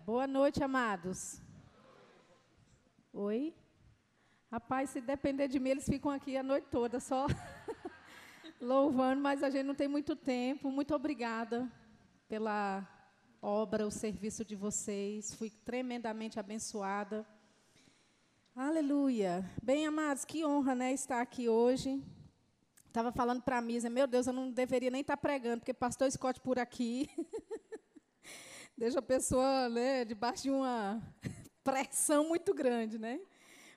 Boa noite, amados. Oi? Rapaz, se depender de mim, eles ficam aqui a noite toda só louvando, mas a gente não tem muito tempo. Muito obrigada pela obra, o serviço de vocês. Fui tremendamente abençoada. Aleluia. Bem, amados, que honra, né, estar aqui hoje. Estava falando para a Misa, meu Deus, eu não deveria nem estar pregando, porque pastor Scott por aqui deixa a pessoa né, debaixo de uma pressão muito grande, né?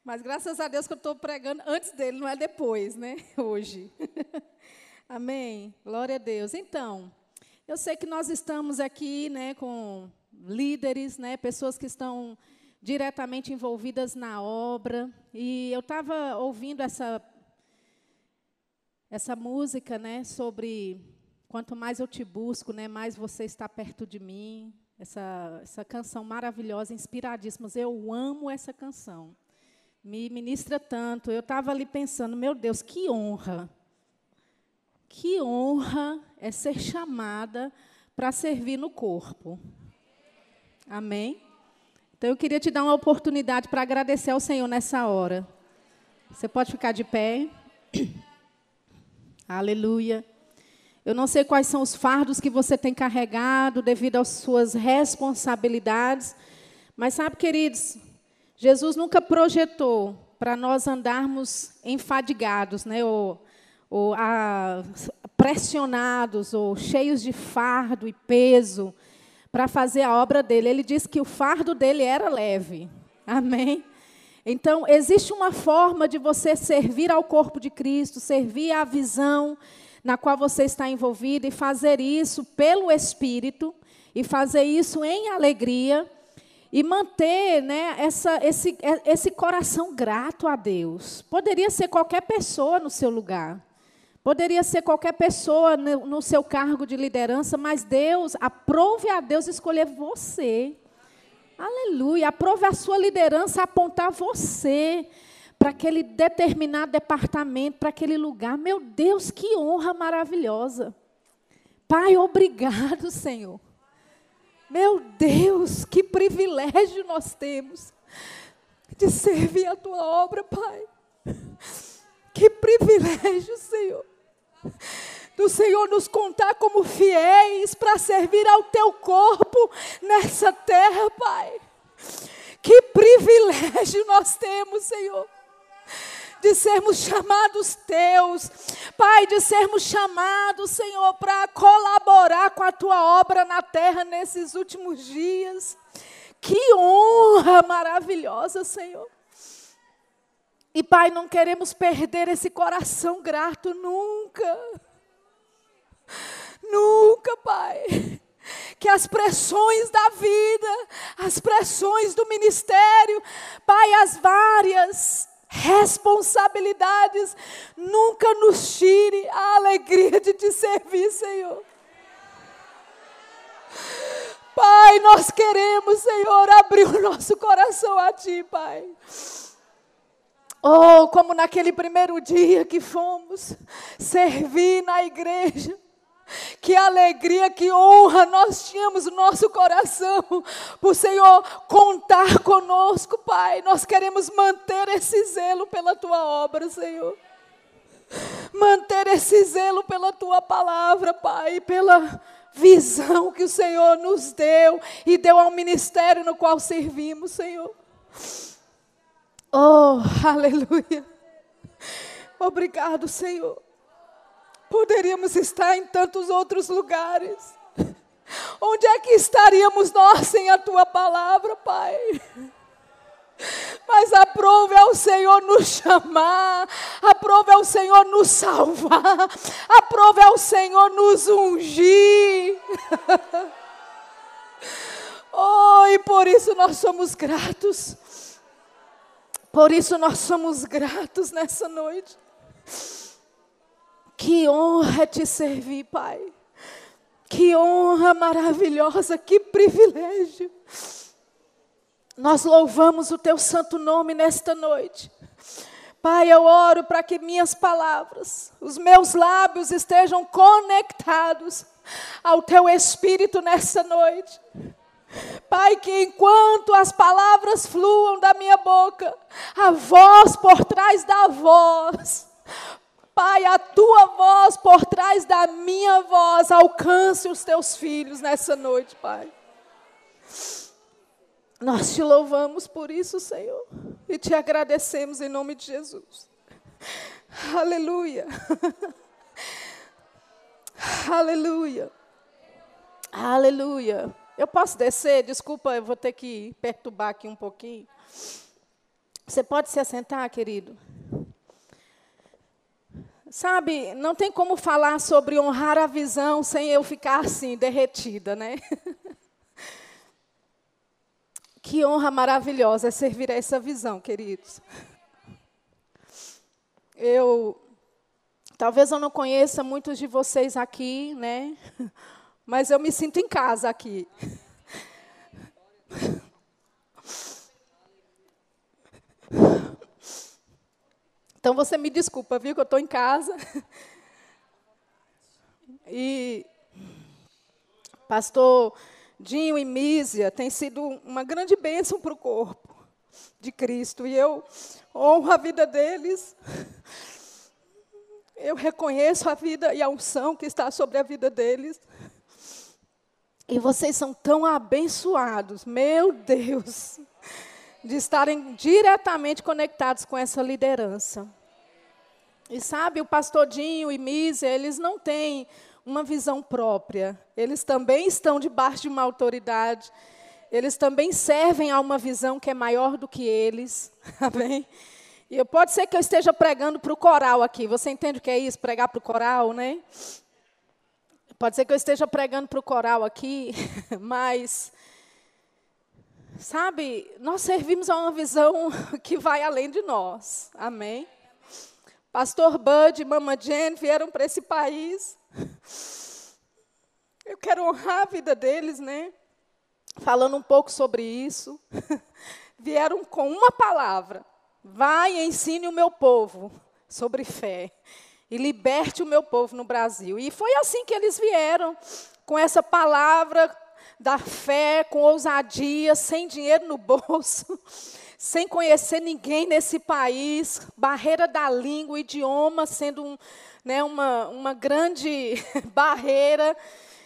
Mas graças a Deus que eu estou pregando antes dele, não é depois, né? Hoje. Amém. Glória a Deus. Então, eu sei que nós estamos aqui, né, com líderes, né, pessoas que estão diretamente envolvidas na obra, e eu estava ouvindo essa essa música, né, sobre quanto mais eu te busco, né, mais você está perto de mim. Essa, essa canção maravilhosa, inspiradíssima. Eu amo essa canção. Me ministra tanto. Eu estava ali pensando, meu Deus, que honra. Que honra é ser chamada para servir no corpo. Amém? Então eu queria te dar uma oportunidade para agradecer ao Senhor nessa hora. Você pode ficar de pé. Aleluia. Eu não sei quais são os fardos que você tem carregado devido às suas responsabilidades, mas sabe, queridos, Jesus nunca projetou para nós andarmos enfadigados, né, ou, ou a, pressionados, ou cheios de fardo e peso para fazer a obra dele. Ele disse que o fardo dele era leve. Amém? Então, existe uma forma de você servir ao corpo de Cristo, servir à visão na qual você está envolvido e fazer isso pelo Espírito e fazer isso em alegria e manter né, essa, esse, esse coração grato a Deus. Poderia ser qualquer pessoa no seu lugar. Poderia ser qualquer pessoa no, no seu cargo de liderança, mas Deus, aprove a Deus escolher você. Aleluia. Aprove a sua liderança apontar você para aquele determinado departamento, para aquele lugar. Meu Deus, que honra maravilhosa. Pai, obrigado, Senhor. Meu Deus, que privilégio nós temos de servir a tua obra, Pai. Que privilégio, Senhor. Do Senhor nos contar como fiéis para servir ao teu corpo nessa terra, Pai. Que privilégio nós temos, Senhor de sermos chamados teus, Pai, de sermos chamados, Senhor, para colaborar com a tua obra na terra nesses últimos dias. Que honra maravilhosa, Senhor. E, Pai, não queremos perder esse coração grato nunca. Nunca, Pai. Que as pressões da vida, as pressões do ministério, Pai, as várias responsabilidades, nunca nos tire a alegria de te servir, Senhor. Pai, nós queremos, Senhor, abrir o nosso coração a Ti, Pai. Oh, como naquele primeiro dia que fomos servir na igreja. Que alegria, que honra nós tínhamos no nosso coração, por Senhor contar conosco, Pai. Nós queremos manter esse zelo pela tua obra, Senhor. Manter esse zelo pela tua palavra, Pai, pela visão que o Senhor nos deu e deu ao ministério no qual servimos, Senhor. Oh, aleluia. Obrigado, Senhor. Poderíamos estar em tantos outros lugares. Onde é que estaríamos nós sem a tua palavra, Pai? Mas aprove ao Senhor nos chamar, aprove ao Senhor nos salvar, aprove ao Senhor nos ungir. oh, e por isso nós somos gratos. Por isso nós somos gratos nessa noite. Que honra te servir, Pai. Que honra maravilhosa, que privilégio. Nós louvamos o teu santo nome nesta noite. Pai, eu oro para que minhas palavras, os meus lábios estejam conectados ao teu espírito nesta noite. Pai, que enquanto as palavras fluam da minha boca, a voz por trás da voz, Pai, a tua voz por trás da minha voz alcance os teus filhos nessa noite, Pai. Nós te louvamos por isso, Senhor, e te agradecemos em nome de Jesus. Aleluia. Aleluia. Aleluia. Eu posso descer? Desculpa, eu vou ter que perturbar aqui um pouquinho. Você pode se assentar, querido? Sabe, não tem como falar sobre honrar a visão sem eu ficar assim, derretida, né? Que honra maravilhosa é servir a essa visão, queridos. Eu, talvez eu não conheça muitos de vocês aqui, né? Mas eu me sinto em casa aqui. Então você me desculpa, viu, que eu estou em casa. E pastor Dinho e Mísia tem sido uma grande bênção para o corpo de Cristo. E eu honro a vida deles. Eu reconheço a vida e a unção que está sobre a vida deles. E vocês são tão abençoados, meu Deus de estarem diretamente conectados com essa liderança. E sabe, o pastor Dinho e Mísia, eles não têm uma visão própria. Eles também estão debaixo de uma autoridade. Eles também servem a uma visão que é maior do que eles. Amém? E pode ser que eu esteja pregando para o coral aqui. Você entende o que é isso? Pregar para o coral, né? Pode ser que eu esteja pregando para o coral aqui, mas Sabe, nós servimos a uma visão que vai além de nós. Amém? Pastor Bud e Mama Jane vieram para esse país. Eu quero honrar a vida deles, né? Falando um pouco sobre isso. Vieram com uma palavra: vai e ensine o meu povo sobre fé. E liberte o meu povo no Brasil. E foi assim que eles vieram, com essa palavra, da fé com ousadia, sem dinheiro no bolso, sem conhecer ninguém nesse país, barreira da língua, idioma sendo um, né, uma, uma grande barreira.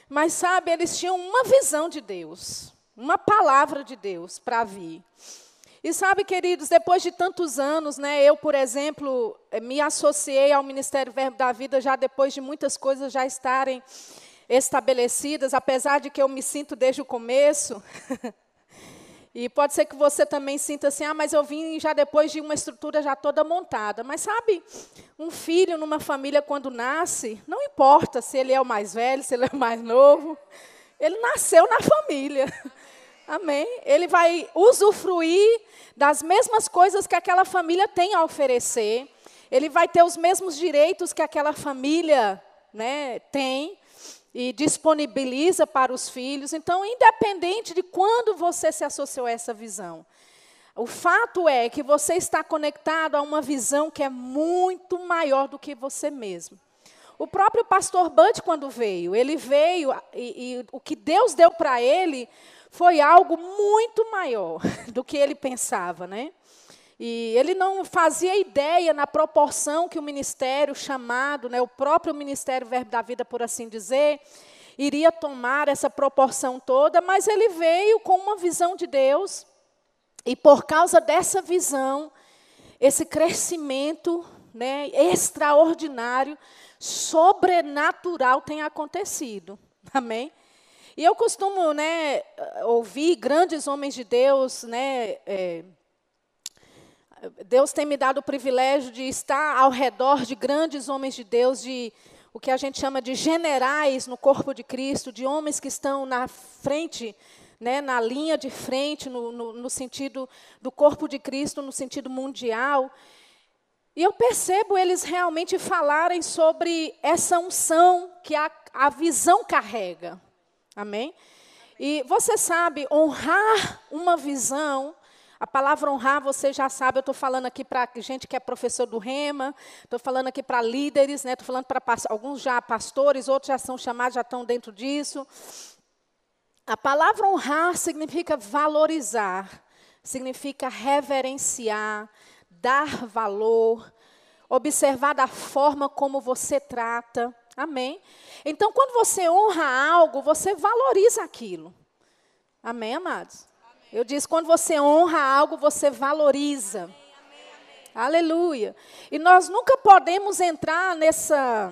Mas, sabe, eles tinham uma visão de Deus, uma palavra de Deus para vir. E sabe, queridos, depois de tantos anos, né, eu, por exemplo, eh, me associei ao Ministério Verbo da Vida já depois de muitas coisas já estarem estabelecidas, apesar de que eu me sinto desde o começo. e pode ser que você também sinta assim, ah, mas eu vim já depois de uma estrutura já toda montada. Mas sabe, um filho numa família quando nasce, não importa se ele é o mais velho, se ele é o mais novo, ele nasceu na família. Amém? Ele vai usufruir das mesmas coisas que aquela família tem a oferecer. Ele vai ter os mesmos direitos que aquela família né, tem e disponibiliza para os filhos. Então, independente de quando você se associou a essa visão, o fato é que você está conectado a uma visão que é muito maior do que você mesmo. O próprio pastor Bud, quando veio, ele veio e, e o que Deus deu para ele foi algo muito maior do que ele pensava, né? E ele não fazia ideia na proporção que o ministério chamado, né, o próprio ministério Verbo da Vida, por assim dizer, iria tomar essa proporção toda, mas ele veio com uma visão de Deus, e por causa dessa visão, esse crescimento né, extraordinário, sobrenatural tem acontecido. Amém? E eu costumo né, ouvir grandes homens de Deus, né, é, Deus tem me dado o privilégio de estar ao redor de grandes homens de Deus, de o que a gente chama de generais no corpo de Cristo, de homens que estão na frente, né, na linha de frente, no, no, no sentido do corpo de Cristo, no sentido mundial. E eu percebo eles realmente falarem sobre essa unção que a, a visão carrega. Amém? E você sabe, honrar uma visão a palavra honrar, você já sabe, eu estou falando aqui para gente que é professor do Rema, estou falando aqui para líderes, estou né, falando para alguns já pastores, outros já são chamados, já estão dentro disso. A palavra honrar significa valorizar, significa reverenciar, dar valor, observar da forma como você trata. Amém? Então, quando você honra algo, você valoriza aquilo. Amém, amados? Amém. Eu disse, quando você honra algo, você valoriza. Amém, amém, Aleluia. E nós nunca podemos entrar nessa,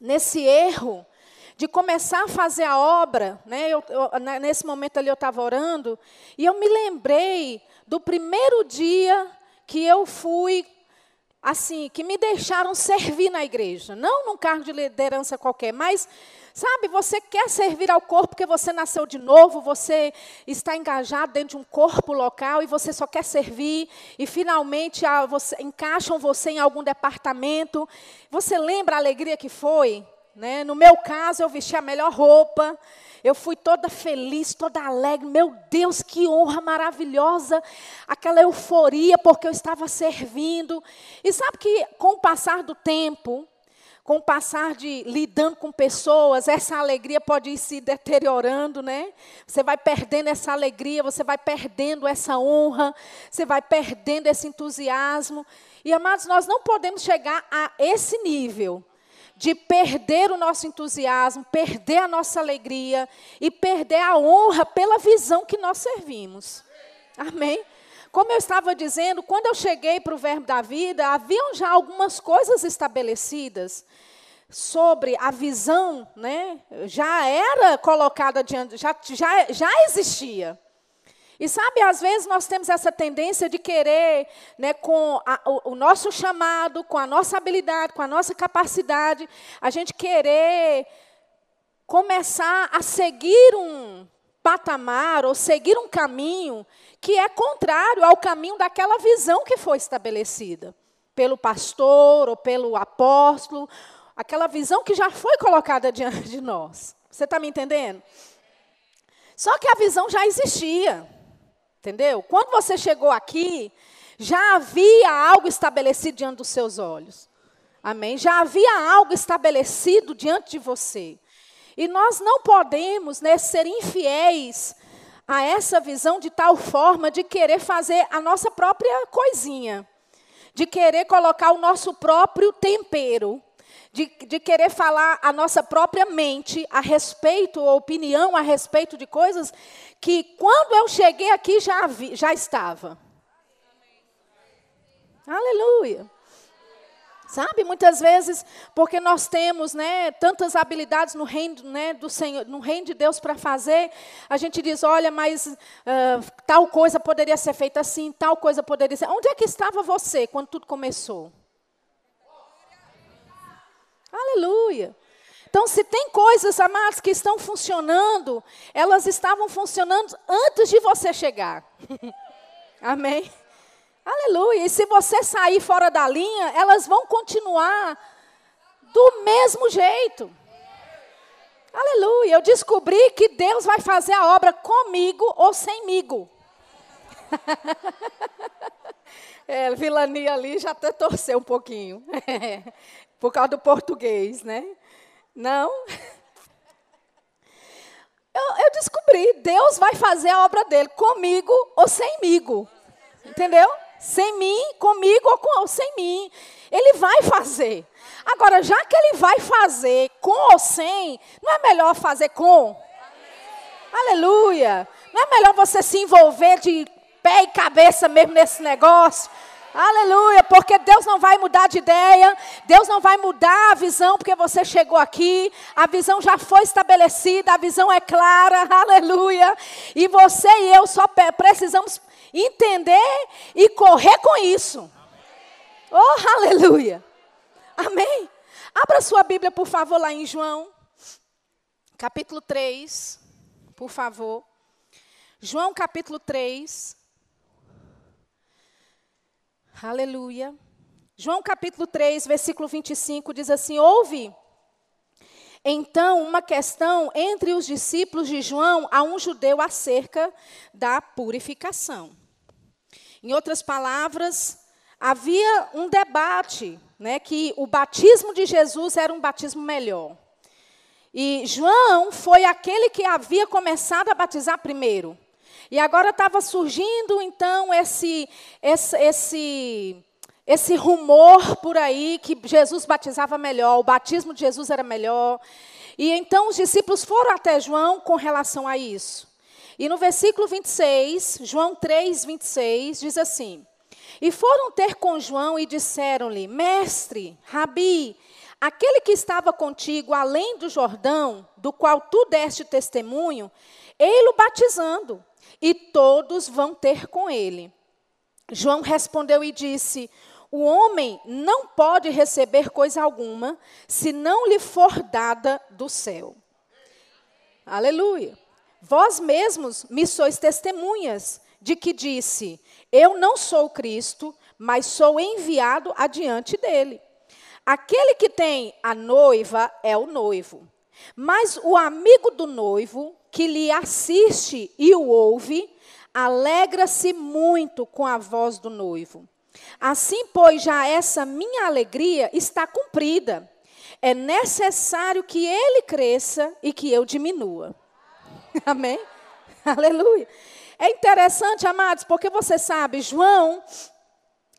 nesse erro de começar a fazer a obra, né? Eu, eu, nesse momento ali eu estava orando e eu me lembrei do primeiro dia que eu fui assim, que me deixaram servir na igreja. Não num cargo de liderança qualquer, mas, sabe, você quer servir ao corpo porque você nasceu de novo, você está engajado dentro de um corpo local e você só quer servir, e finalmente a, você, encaixam você em algum departamento. Você lembra a alegria que foi? Né? No meu caso, eu vesti a melhor roupa. Eu fui toda feliz, toda alegre. Meu Deus, que honra maravilhosa. Aquela euforia porque eu estava servindo. E sabe que com o passar do tempo, com o passar de lidando com pessoas, essa alegria pode ir se deteriorando, né? Você vai perdendo essa alegria, você vai perdendo essa honra, você vai perdendo esse entusiasmo. E amados, nós não podemos chegar a esse nível de perder o nosso entusiasmo, perder a nossa alegria e perder a honra pela visão que nós servimos. Amém? Como eu estava dizendo, quando eu cheguei para o Verbo da Vida, haviam já algumas coisas estabelecidas sobre a visão, né? Já era colocada diante, já, já, já existia. E sabe, às vezes nós temos essa tendência de querer, né, com a, o, o, nosso chamado, com a nossa habilidade, com a nossa capacidade, a gente querer começar a seguir um patamar ou seguir um caminho que é contrário ao caminho daquela visão que foi estabelecida pelo pastor ou pelo apóstolo, aquela visão que já foi colocada diante de nós. Você está me entendendo? Só que a visão já existia. Entendeu? Quando você chegou aqui, já havia algo estabelecido diante dos seus olhos. Amém? Já havia algo estabelecido diante de você. E nós não podemos né, ser infiéis a essa visão de tal forma de querer fazer a nossa própria coisinha, de querer colocar o nosso próprio tempero, de, de querer falar a nossa própria mente a respeito, ou opinião a respeito de coisas que quando eu cheguei aqui já, vi, já estava. Aleluia. Sabe, muitas vezes, porque nós temos né, tantas habilidades no reino, né, do Senhor, no reino de Deus para fazer, a gente diz, olha, mas uh, tal coisa poderia ser feita assim, tal coisa poderia ser. Onde é que estava você quando tudo começou? Aleluia. Então, se tem coisas, amados, que estão funcionando, elas estavam funcionando antes de você chegar. Amém? Aleluia. E se você sair fora da linha, elas vão continuar do mesmo jeito. Aleluia. Eu descobri que Deus vai fazer a obra comigo ou semigo. é, vilania ali já até torceu um pouquinho. por causa do português, né? Não. Eu, eu, descobri, Deus vai fazer a obra dele comigo ou semigo. Entendeu? Sem mim, comigo ou, com, ou sem mim. Ele vai fazer. Agora, já que ele vai fazer com ou sem, não é melhor fazer com? Aleluia. Não é melhor você se envolver de pé e cabeça mesmo nesse negócio? Aleluia, porque Deus não vai mudar de ideia, Deus não vai mudar a visão porque você chegou aqui, a visão já foi estabelecida, a visão é clara, aleluia. E você e eu só precisamos entender e correr com isso. Oh, aleluia. Amém. Abra sua Bíblia, por favor, lá em João, capítulo 3, por favor. João, capítulo 3. Aleluia. João capítulo 3, versículo 25 diz assim: Houve então uma questão entre os discípulos de João a um judeu acerca da purificação. Em outras palavras, havia um debate, né, que o batismo de Jesus era um batismo melhor. E João foi aquele que havia começado a batizar primeiro. E agora estava surgindo então esse, esse, esse, esse rumor por aí que Jesus batizava melhor, o batismo de Jesus era melhor. E então os discípulos foram até João com relação a isso. E no versículo 26, João 3, 26, diz assim: E foram ter com João e disseram-lhe: Mestre, Rabi, aquele que estava contigo além do Jordão, do qual tu deste testemunho, ei-lo batizando, e todos vão ter com ele. João respondeu e disse: O homem não pode receber coisa alguma se não lhe for dada do céu. Aleluia. Vós mesmos me sois testemunhas de que disse: Eu não sou Cristo, mas sou enviado adiante dele. Aquele que tem a noiva é o noivo. Mas o amigo do noivo, que lhe assiste e o ouve, alegra-se muito com a voz do noivo. Assim, pois, já essa minha alegria está cumprida. É necessário que ele cresça e que eu diminua. Amém? Aleluia. É interessante, amados, porque você sabe, João,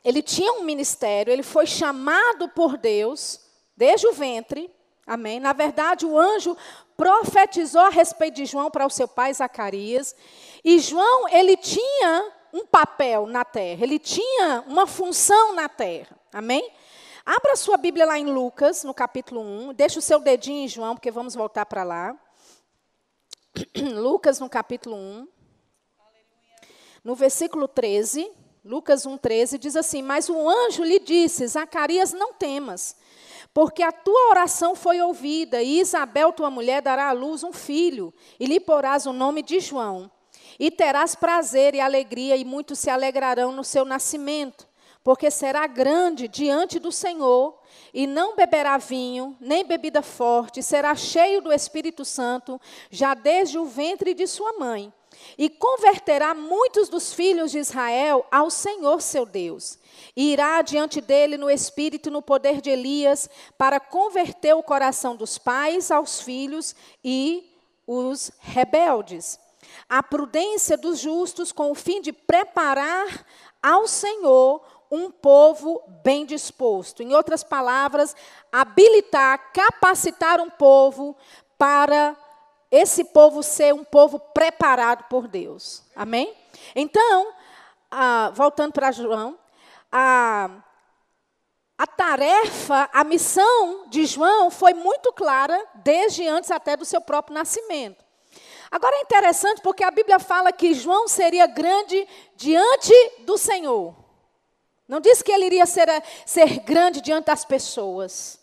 ele tinha um ministério, ele foi chamado por Deus desde o ventre. Amém? Na verdade, o anjo profetizou a respeito de João para o seu pai Zacarias. E João, ele tinha um papel na terra, ele tinha uma função na terra. Amém? Abra sua Bíblia lá em Lucas, no capítulo 1. Deixa o seu dedinho em João, porque vamos voltar para lá. Lucas, no capítulo 1. No versículo 13. Lucas 1, 13 diz assim: Mas o anjo lhe disse: Zacarias, não temas porque a tua oração foi ouvida, e Isabel, tua mulher, dará à luz um filho, e lhe porás o nome de João. E terás prazer e alegria, e muitos se alegrarão no seu nascimento, porque será grande diante do Senhor, e não beberá vinho, nem bebida forte, será cheio do Espírito Santo, já desde o ventre de sua mãe. E converterá muitos dos filhos de Israel ao Senhor seu Deus e irá diante dele no espírito e no poder de Elias, para converter o coração dos pais aos filhos e os rebeldes. A prudência dos justos, com o fim de preparar ao Senhor um povo bem disposto. Em outras palavras, habilitar, capacitar um povo para esse povo ser um povo preparado por Deus. Amém? Então, ah, voltando para João, a, a tarefa, a missão de João foi muito clara, desde antes até do seu próprio nascimento. Agora é interessante porque a Bíblia fala que João seria grande diante do Senhor. Não diz que ele iria ser, ser grande diante das pessoas.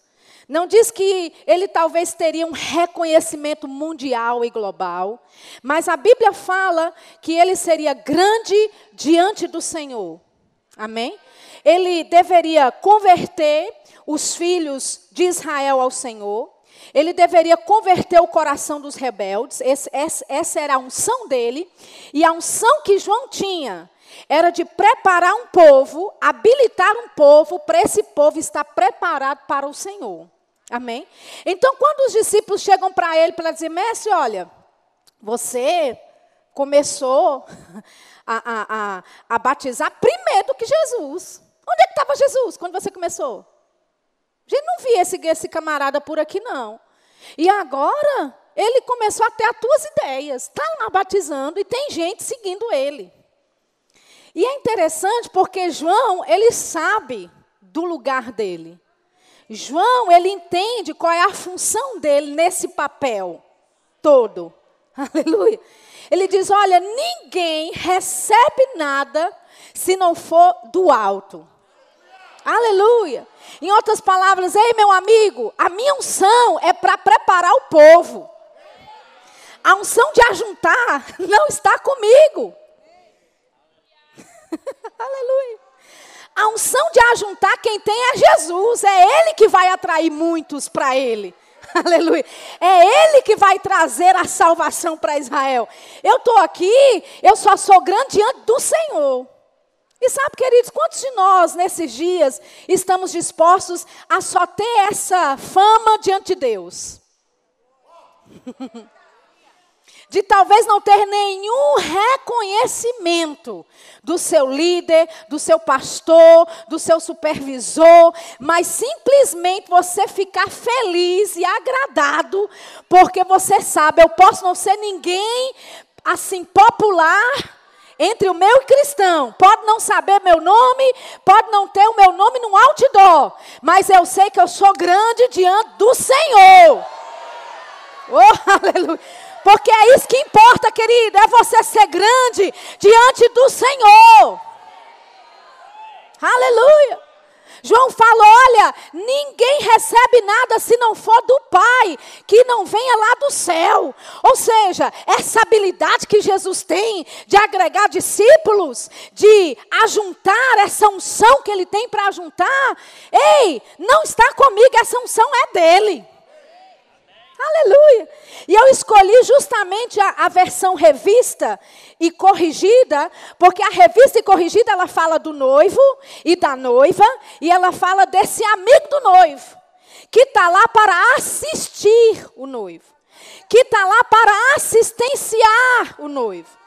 Não diz que ele talvez teria um reconhecimento mundial e global. Mas a Bíblia fala que ele seria grande diante do Senhor. Amém? ele deveria converter os filhos de Israel ao Senhor. Ele deveria converter o coração dos rebeldes. Esse, essa, era a unção dele. E a unção que João tinha era de preparar um povo, habilitar um povo para esse povo estar preparado para o Senhor. Amém? Então, quando os discípulos chegam para ele para dizer, mestre, olha, você começou a, a, a, a batizar primeiro do que Jesus. Onde é que estava Jesus quando você começou? A gente não via esse, esse camarada por aqui, não. E agora, ele começou a ter as tuas ideias. Está lá batizando e tem gente seguindo ele. E é interessante porque João, ele sabe do lugar dele. João, ele entende qual é a função dele nesse papel todo. Aleluia. Ele diz: Olha, ninguém recebe nada se não for do alto. Aleluia. Em outras palavras, ei meu amigo, a minha unção é para preparar o povo. A unção de ajuntar não está comigo. Aleluia. A unção de ajuntar quem tem é Jesus. É Ele que vai atrair muitos para Ele. Aleluia. É Ele que vai trazer a salvação para Israel. Eu estou aqui, eu só sou grande diante do Senhor. E sabe, queridos, quantos de nós nesses dias estamos dispostos a só ter essa fama diante de Deus? de talvez não ter nenhum reconhecimento do seu líder, do seu pastor, do seu supervisor, mas simplesmente você ficar feliz e agradado, porque você sabe, eu posso não ser ninguém assim popular entre o meu cristão. Pode não saber meu nome, pode não ter o meu nome no outdoor, mas eu sei que eu sou grande diante do Senhor. Oh, aleluia. Porque é isso que importa, querido, é você ser grande diante do Senhor. Aleluia. João fala: olha, ninguém recebe nada se não for do Pai, que não venha lá do céu. Ou seja, essa habilidade que Jesus tem de agregar discípulos, de ajuntar essa unção que ele tem para ajuntar, ei, não está comigo, essa unção é dele. Aleluia. E eu escolhi justamente a, a, versão revista e corrigida, porque a revista e corrigida ela fala do noivo e da noiva, e ela fala desse amigo do noivo, que está lá para assistir o noivo, que está lá para assistenciar o noivo.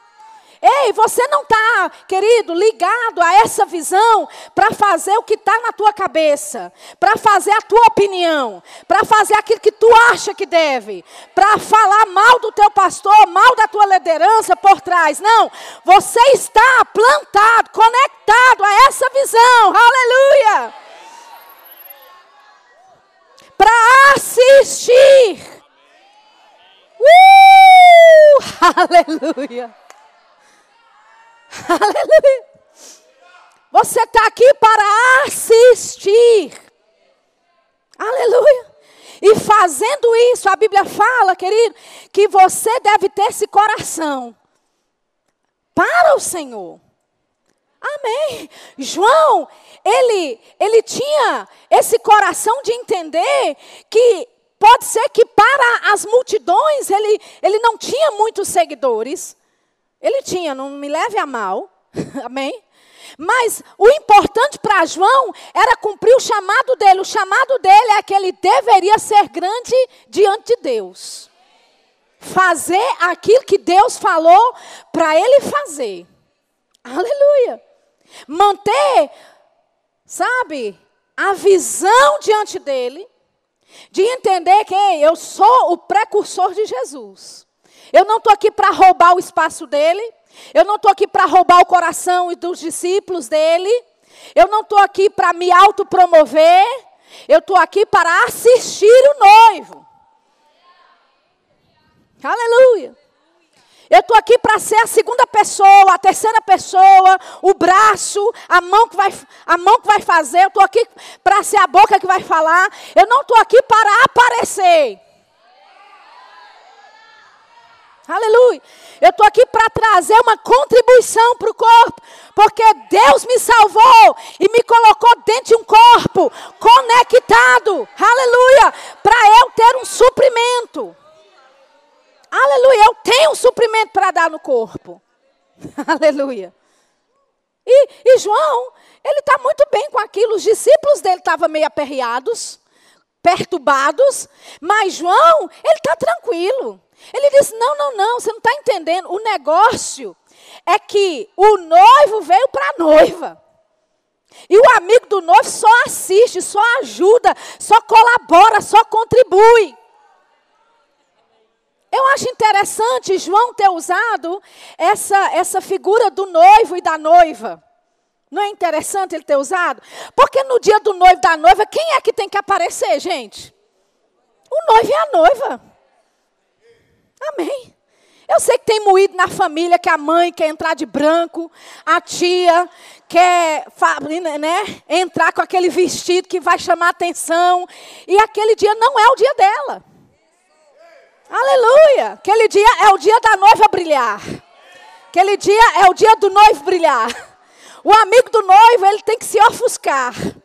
Ei, você não está, querido, ligado a essa visão para fazer o que está na tua cabeça, para fazer a tua opinião, para fazer aquilo que tu acha que deve, para falar mal do teu pastor, mal da tua liderança por trás. Não, você está plantado, conectado a essa visão. Aleluia! Para assistir. Uh! Aleluia! Aleluia. Você está aqui para assistir. Aleluia. E fazendo isso, a Bíblia fala, querido, que você deve ter esse coração para o Senhor. Amém. João, ele, ele tinha esse coração de entender que pode ser que para as multidões ele, ele não tinha muitos seguidores. Ele tinha, não me leve a mal. Amém? Mas o importante para João era cumprir o chamado dele. O chamado dele é que ele deveria ser grande diante de Deus. Fazer aquilo que Deus falou para ele fazer. Aleluia. Manter, sabe, a visão diante dele, de entender que eu sou o precursor de Jesus. Eu não estou aqui para roubar o espaço dele. Eu não estou aqui para roubar o coração dos discípulos dele. Eu não estou aqui para me autopromover. Eu estou aqui para assistir o noivo. Aleluia. Eu estou aqui para ser a segunda pessoa, a terceira pessoa, o braço, a mão que vai, a mão que vai fazer. Eu estou aqui para ser a boca que vai falar. Eu não estou aqui para aparecer. Aleluia. Eu estou aqui para trazer uma contribuição para o corpo, porque Deus me salvou e me colocou dentro de um corpo conectado. Aleluia. Para eu ter um suprimento. Aleluia. Eu tenho um suprimento para dar no corpo. Aleluia. E, e João, ele está muito bem com aquilo. Os discípulos dele estavam meio aperreados, perturbados, mas João, ele está tranquilo. Ele disse: Não, não, não, você não está entendendo. O negócio é que o noivo veio para a noiva. E o amigo do noivo só assiste, só ajuda, só colabora, só contribui. Eu acho interessante João ter usado essa, essa figura do noivo e da noiva. Não é interessante ele ter usado? Porque no dia do noivo e da noiva, quem é que tem que aparecer, gente? O noivo e a noiva. Amém. Eu sei que tem moído na família que a mãe quer entrar de branco, a tia quer né, entrar com aquele vestido que vai chamar atenção, e aquele dia não é o dia dela. Aleluia! Aquele dia é o dia da noiva brilhar. Aquele dia é o dia do noivo brilhar. O amigo do noivo, ele tem que se ofuscar.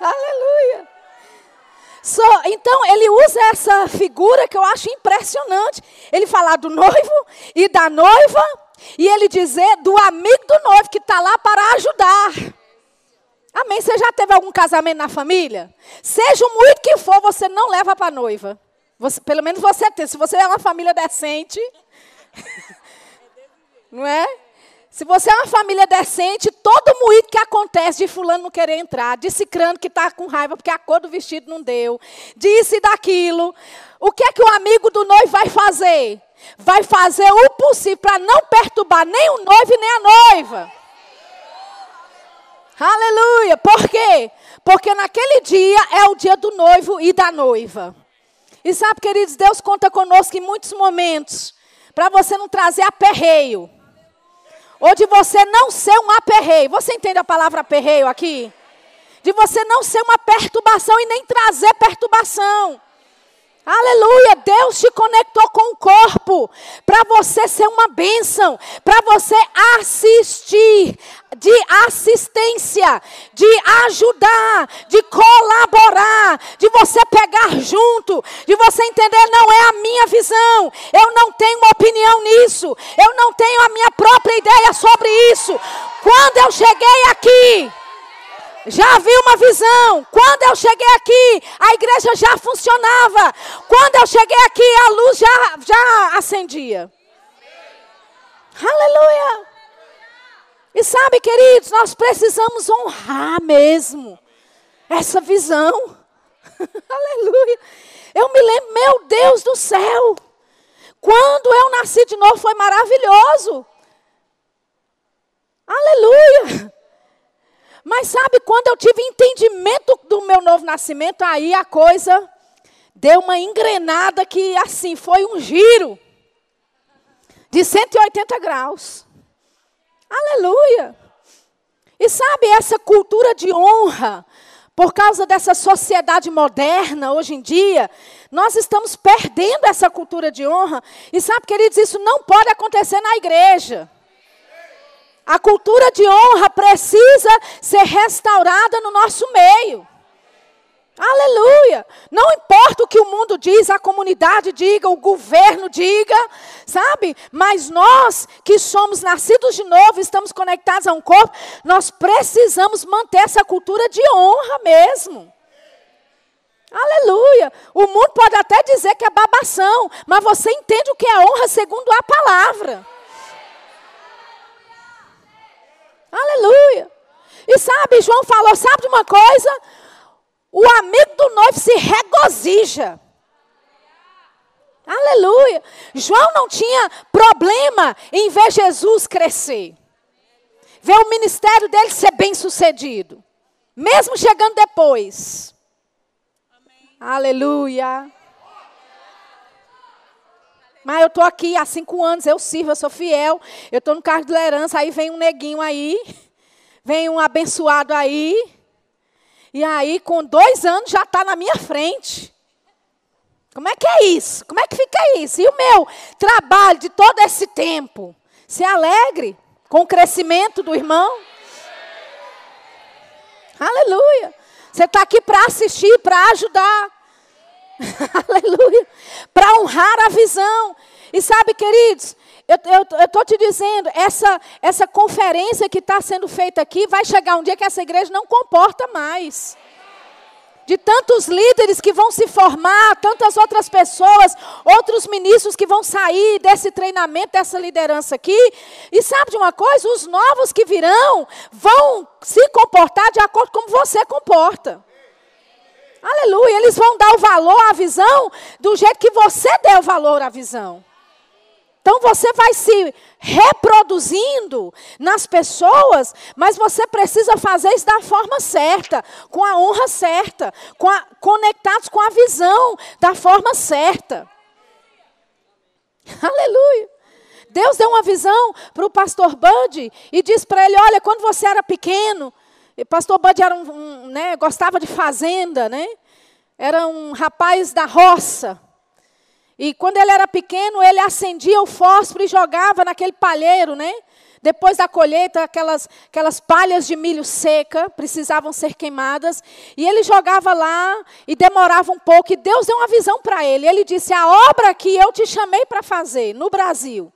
Aleluia! So, então, ele usa essa figura que eu acho impressionante. Ele falar do noivo e da noiva, e ele dizer do amigo do noivo que está lá para ajudar. Amém? Você já teve algum casamento na família? Seja o muito que for, você não leva para a noiva. Você, pelo menos você tem. Se você é uma família decente. não é? Se você é uma família decente, todo moído que acontece de fulano não querer entrar, de cicrano que está com raiva porque a cor do vestido não deu, disse daquilo, o que é que o amigo do noivo vai fazer? Vai fazer o possível para não perturbar nem o noivo e nem a noiva. Aleluia! Por quê? Porque naquele dia é o dia do noivo e da noiva. E sabe, queridos, Deus conta conosco em muitos momentos para você não trazer aperreio. Ou de você não ser um aperreio. Você entende a palavra aperreio aqui? De você não ser uma perturbação e nem trazer perturbação. Aleluia, Deus te conectou com o corpo para você ser uma bênção, para você assistir, de assistência, de ajudar, de colaborar, de você pegar junto, de você entender, não é a minha visão, eu não tenho opinião nisso, eu não tenho a minha própria ideia sobre isso. Quando eu cheguei aqui, já vi uma visão. Quando eu cheguei aqui, a igreja já funcionava. Quando eu cheguei aqui, a luz já, já acendia. Aleluia. E sabe, queridos, nós precisamos honrar mesmo essa visão. Aleluia. Eu me lembro, meu Deus do céu. Quando eu nasci de novo foi maravilhoso. Aleluia. Mas sabe, quando eu tive entendimento do meu novo nascimento, aí a coisa deu uma engrenada que assim foi um giro de 180 graus. Aleluia! E sabe, essa cultura de honra, por causa dessa sociedade moderna hoje em dia, nós estamos perdendo essa cultura de honra. E sabe, queridos, isso não pode acontecer na igreja. A cultura de honra precisa ser restaurada no nosso meio. Aleluia! Não importa o que o mundo diz, a comunidade diga, o governo diga, sabe? Mas nós que somos nascidos de novo, estamos conectados a um corpo, nós precisamos manter essa cultura de honra mesmo. Aleluia! O mundo pode até dizer que é babação, mas você entende o que é honra segundo a palavra. Aleluia. E sabe, João falou, sabe de uma coisa? O amigo do noivo se regozija. Aleluia. João não tinha problema em ver Jesus crescer. Ver o ministério dele ser bem sucedido. Mesmo chegando depois. Amém. Aleluia. Mas eu estou aqui há cinco anos, eu sirvo, eu sou fiel. Eu estou no cargo de liderança, aí vem um neguinho aí, vem um abençoado aí. E aí, com dois anos, já está na minha frente. Como é que é isso? Como é que fica isso? E o meu trabalho de todo esse tempo? Se alegre com o crescimento do irmão. Aleluia. Você está aqui para assistir, para ajudar. Aleluia. Para honrar a visão. E sabe, queridos, eu estou te dizendo, essa, essa conferência que está sendo feita aqui, vai chegar um dia que essa igreja não comporta mais. De tantos líderes que vão se formar, tantas outras pessoas, outros ministros que vão sair desse treinamento, dessa liderança aqui. E sabe de uma coisa? Os novos que virão vão se comportar de acordo com como você comporta. Aleluia. Eles vão dar o valor à visão do jeito que você deu valor à visão. Então você vai se reproduzindo nas pessoas, mas você precisa fazer isso da forma certa, com a honra certa, com a, conectados com a visão da forma certa. Aleluia. Deus deu uma visão para o pastor Bud e disse para ele: Olha, quando você era pequeno, pastor Bud era um, um, né, gostava de fazenda, né? Era um rapaz da roça. E quando ele era pequeno, ele acendia o fósforo e jogava naquele palheiro, né? Depois da colheita, aquelas, aquelas palhas de milho seca precisavam ser queimadas. E ele jogava lá e demorava um pouco. E Deus deu uma visão para ele. Ele disse: A obra que eu te chamei para fazer no Brasil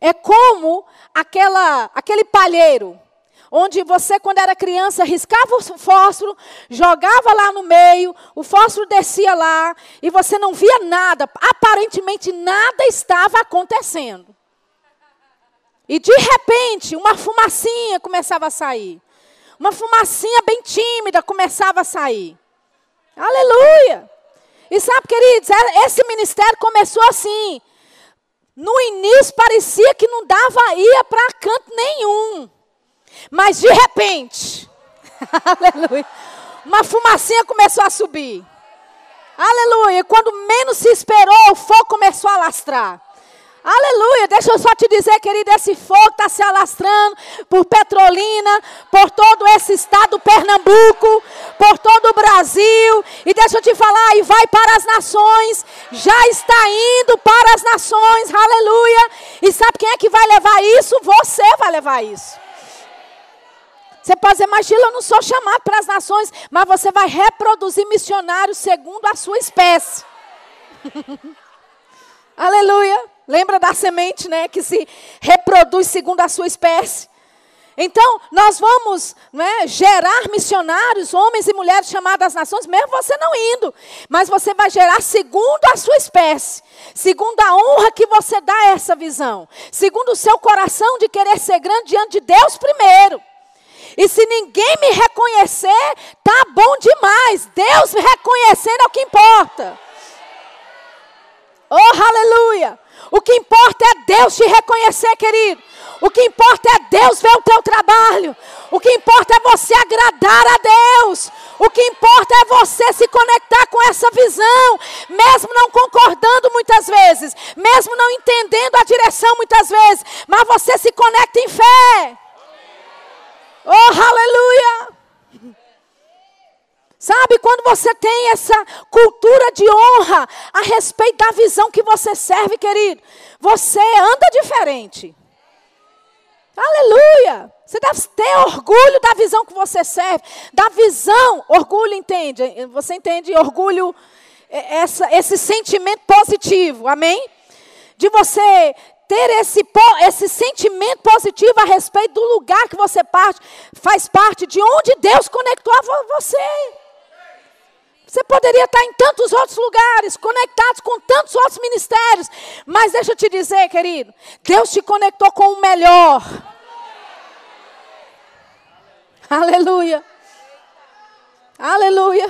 é como aquela, aquele palheiro onde você, quando era criança, riscava o fósforo, jogava lá no meio, o fósforo descia lá e você não via nada, aparentemente nada estava acontecendo. E de repente, uma fumacinha começava a sair. Uma fumacinha bem tímida começava a sair. Aleluia! E sabe, queridos, é, esse ministério começou assim. No início parecia que não dava ia para canto nenhum. Mas de repente, aleluia, uma fumacinha começou a subir. Aleluia. Quando menos se esperou, o fogo começou a lastrar. Aleluia. Deixa eu só te dizer, querido, esse fogo está se alastrando por Petrolina, por todo esse estado Pernambuco, por todo o Brasil. E deixa eu te falar, e vai para as nações. Já está indo para as nações. Aleluia. E sabe quem é que vai levar isso? Você vai levar isso. Você pode dizer, mas Gila, eu não sou chamado para as nações, mas você vai reproduzir missionários segundo a sua espécie. Aleluia. Lembra da semente, né, que se reproduz segundo a sua espécie? Então, nós vamos né, gerar missionários, homens e mulheres chamados às nações, mesmo você não indo. Mas você vai gerar segundo a sua espécie, segundo a honra que você dá a essa visão, segundo o seu coração de querer ser grande diante de Deus primeiro. E se ninguém me reconhecer, tá bom demais. Deus me reconhecendo é o que importa. Oh, aleluia! O que importa é Deus te reconhecer, querido. O que importa é Deus ver o teu trabalho. O que importa é você agradar a Deus. O que importa é você se conectar com essa visão, mesmo não concordando muitas vezes, mesmo não entendendo a direção muitas vezes, mas você se conecta em fé. Oh, aleluia! Sabe, quando você tem essa cultura de honra a respeito da visão que você serve, querido, você anda diferente. Aleluia! Você deve ter orgulho da visão que você serve, da visão, orgulho entende, você entende orgulho, é, essa, esse sentimento positivo, amém? De você ter esse, esse sentimento positivo a respeito do lugar que você parte, faz parte, de onde Deus conectou a você. Você poderia estar em tantos outros lugares, conectados com tantos outros ministérios. Mas deixa eu te dizer, querido, Deus te conectou com o melhor. Aleluia. Aleluia.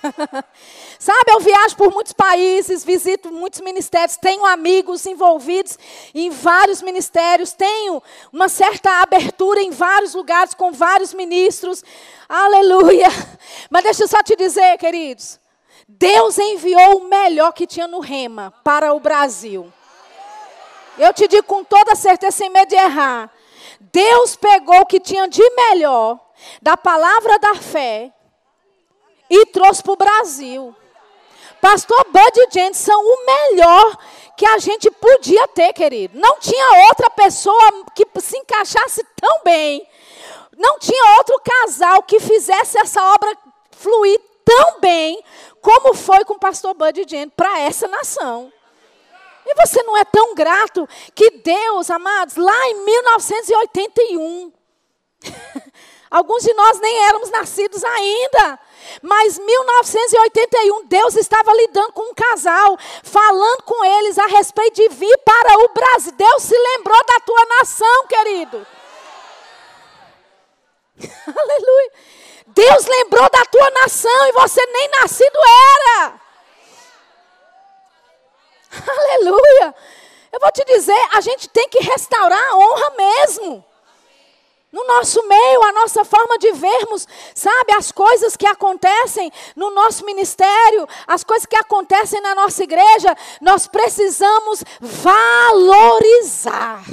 Sabe, eu viajo por muitos países, visito muitos ministérios, tenho amigos envolvidos em vários ministérios, tenho uma certa abertura em vários lugares com vários ministros. Aleluia. Mas deixa eu só te dizer, queridos, Deus enviou o melhor que tinha no Rema para o Brasil. Eu te digo com toda certeza, sem medo de errar. Deus pegou o que tinha de melhor da palavra da fé e trouxe para o Brasil. Pastor Bud e Jane são o melhor que a gente podia ter, querido. Não tinha outra pessoa que se encaixasse tão bem. Não tinha outro casal que fizesse essa obra fluir tão bem como foi com o pastor Bud e Jane para essa nação. E você não é tão grato que Deus, amados, lá em 1981, alguns de nós nem éramos nascidos ainda. Mas 1981, Deus estava lidando com um casal, falando com eles a respeito de vir para o Brasil. Deus se lembrou da tua nação, querido. Aleluia. Deus lembrou da tua nação e você nem nascido era. Aleluia. Eu vou te dizer, a gente tem que restaurar a honra mesmo no nosso meio, a nossa forma de vermos, sabe, as coisas que acontecem no nosso ministério, as coisas que acontecem na nossa igreja, nós precisamos valorizar.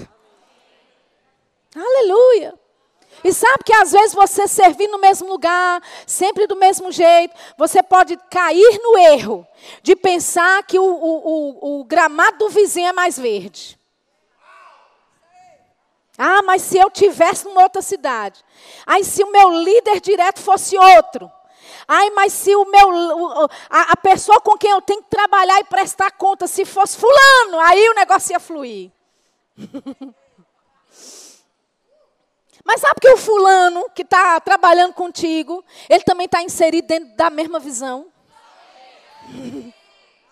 Aleluia. E sabe que às vezes você servir no mesmo lugar, sempre do mesmo jeito, você pode cair no erro de pensar que o, o, o, o gramado do vizinho é mais verde. Ah, mas se eu tivesse numa outra cidade. Ai, se o meu líder direto fosse outro. Ai, mas se o meu a, a, pessoa com quem eu tenho que trabalhar e prestar conta, se fosse fulano, aí o negócio ia fluir. Mas sabe que o fulano que está trabalhando contigo, ele também está inserido dentro da mesma visão?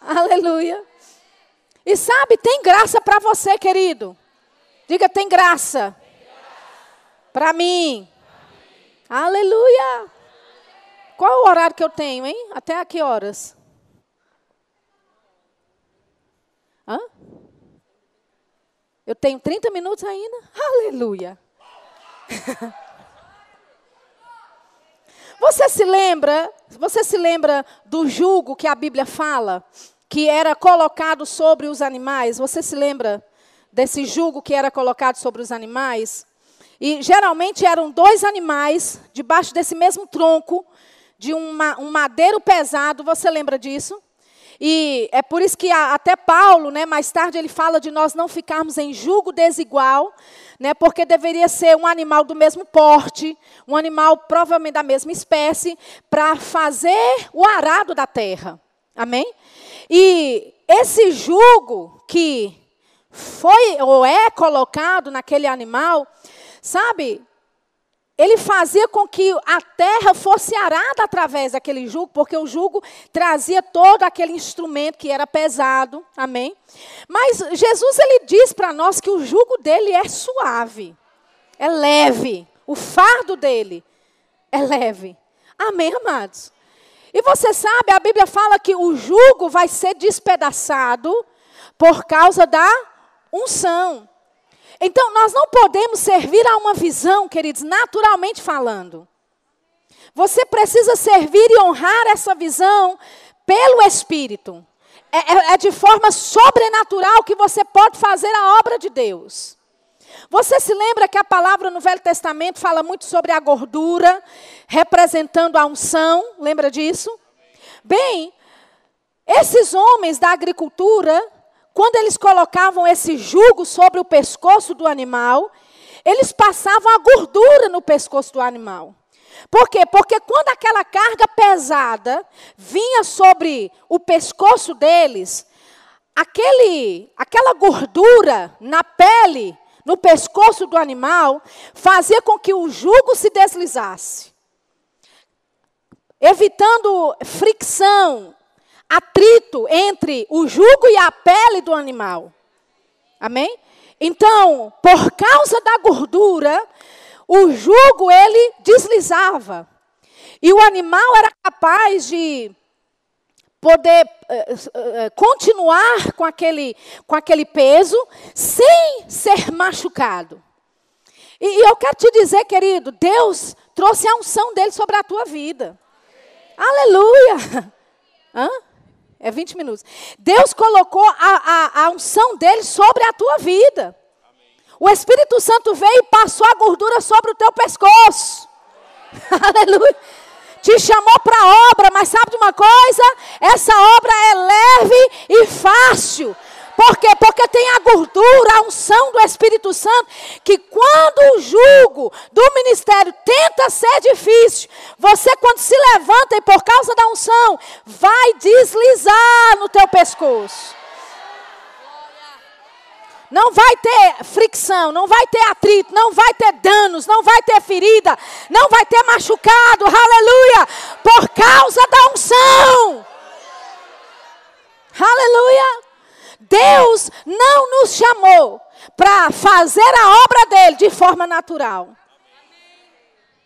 Aleluia. E sabe, tem graça para você, querido. Diga, tem graça. Para mim. Aleluia. Qual é o horário que eu tenho, hein? Até a que horas? Hã? Eu tenho 30 minutos ainda? Aleluia. Você se lembra? Você se lembra do jugo que a Bíblia fala? Que era colocado sobre os animais? Você se lembra desse jugo que era colocado sobre os animais? E geralmente eram dois animais debaixo desse mesmo tronco, de uma, um madeiro pesado. Você lembra disso? E é por isso que até Paulo, né, mais tarde, ele fala de nós não ficarmos em julgo desigual, né, porque deveria ser um animal do mesmo porte, um animal provavelmente da mesma espécie, para fazer o arado da terra. Amém? E esse jugo que foi ou é colocado naquele animal, sabe, ele fazia com que a terra fosse arada através daquele jugo, porque o jugo trazia todo aquele instrumento que era pesado, amém? Mas Jesus ele diz para nós que o jugo dele é suave, é leve, o fardo dele é leve. Amém, amados? E você sabe, a Bíblia fala que o jugo vai ser despedaçado por causa da unção. Então, nós não podemos servir a uma visão, queridos, naturalmente falando. Você precisa servir e honrar essa visão pelo Espírito. É, é, é, de forma sobrenatural que você pode fazer a obra de Deus. Você se lembra que a palavra no Velho Testamento fala muito sobre a gordura, representando a unção? Lembra disso? Bem, esses homens da agricultura, quando eles colocavam esse jugo sobre o pescoço do animal, eles passavam a gordura no pescoço do animal. Por quê? Porque quando aquela carga pesada vinha sobre o pescoço deles, aquele, aquela gordura na pele, no pescoço do animal, fazia com que o jugo se deslizasse, evitando fricção, atrito entre o jugo e a pele do animal. Amém? Então, por causa da gordura, o jugo ele deslizava. E o animal era capaz de poder uh, uh, continuar com aquele, com aquele peso sem ser machucado. E, e eu quero te dizer, querido, Deus trouxe a unção dele sobre a tua vida. Aleluia! Hã? É 20 minutos. Deus colocou a, a, a unção dele sobre a tua vida. O Espírito Santo veio e passou a gordura sobre o teu pescoço. Aleluia. Te chamou para a obra, mas sabe de uma coisa? Essa obra é leve e fácil. Por quê? Porque tem a gordura, a unção do Espírito Santo, que quando o jugo do ministério tenta ser difícil, você quando se levanta e por causa da unção, vai deslizar no teu pescoço. Não vai ter fricção, não vai ter atrito, não vai ter danos, não vai ter ferida, não vai ter machucado, aleluia, por causa da unção. Aleluia. Deus não nos chamou para fazer a obra dele de forma natural.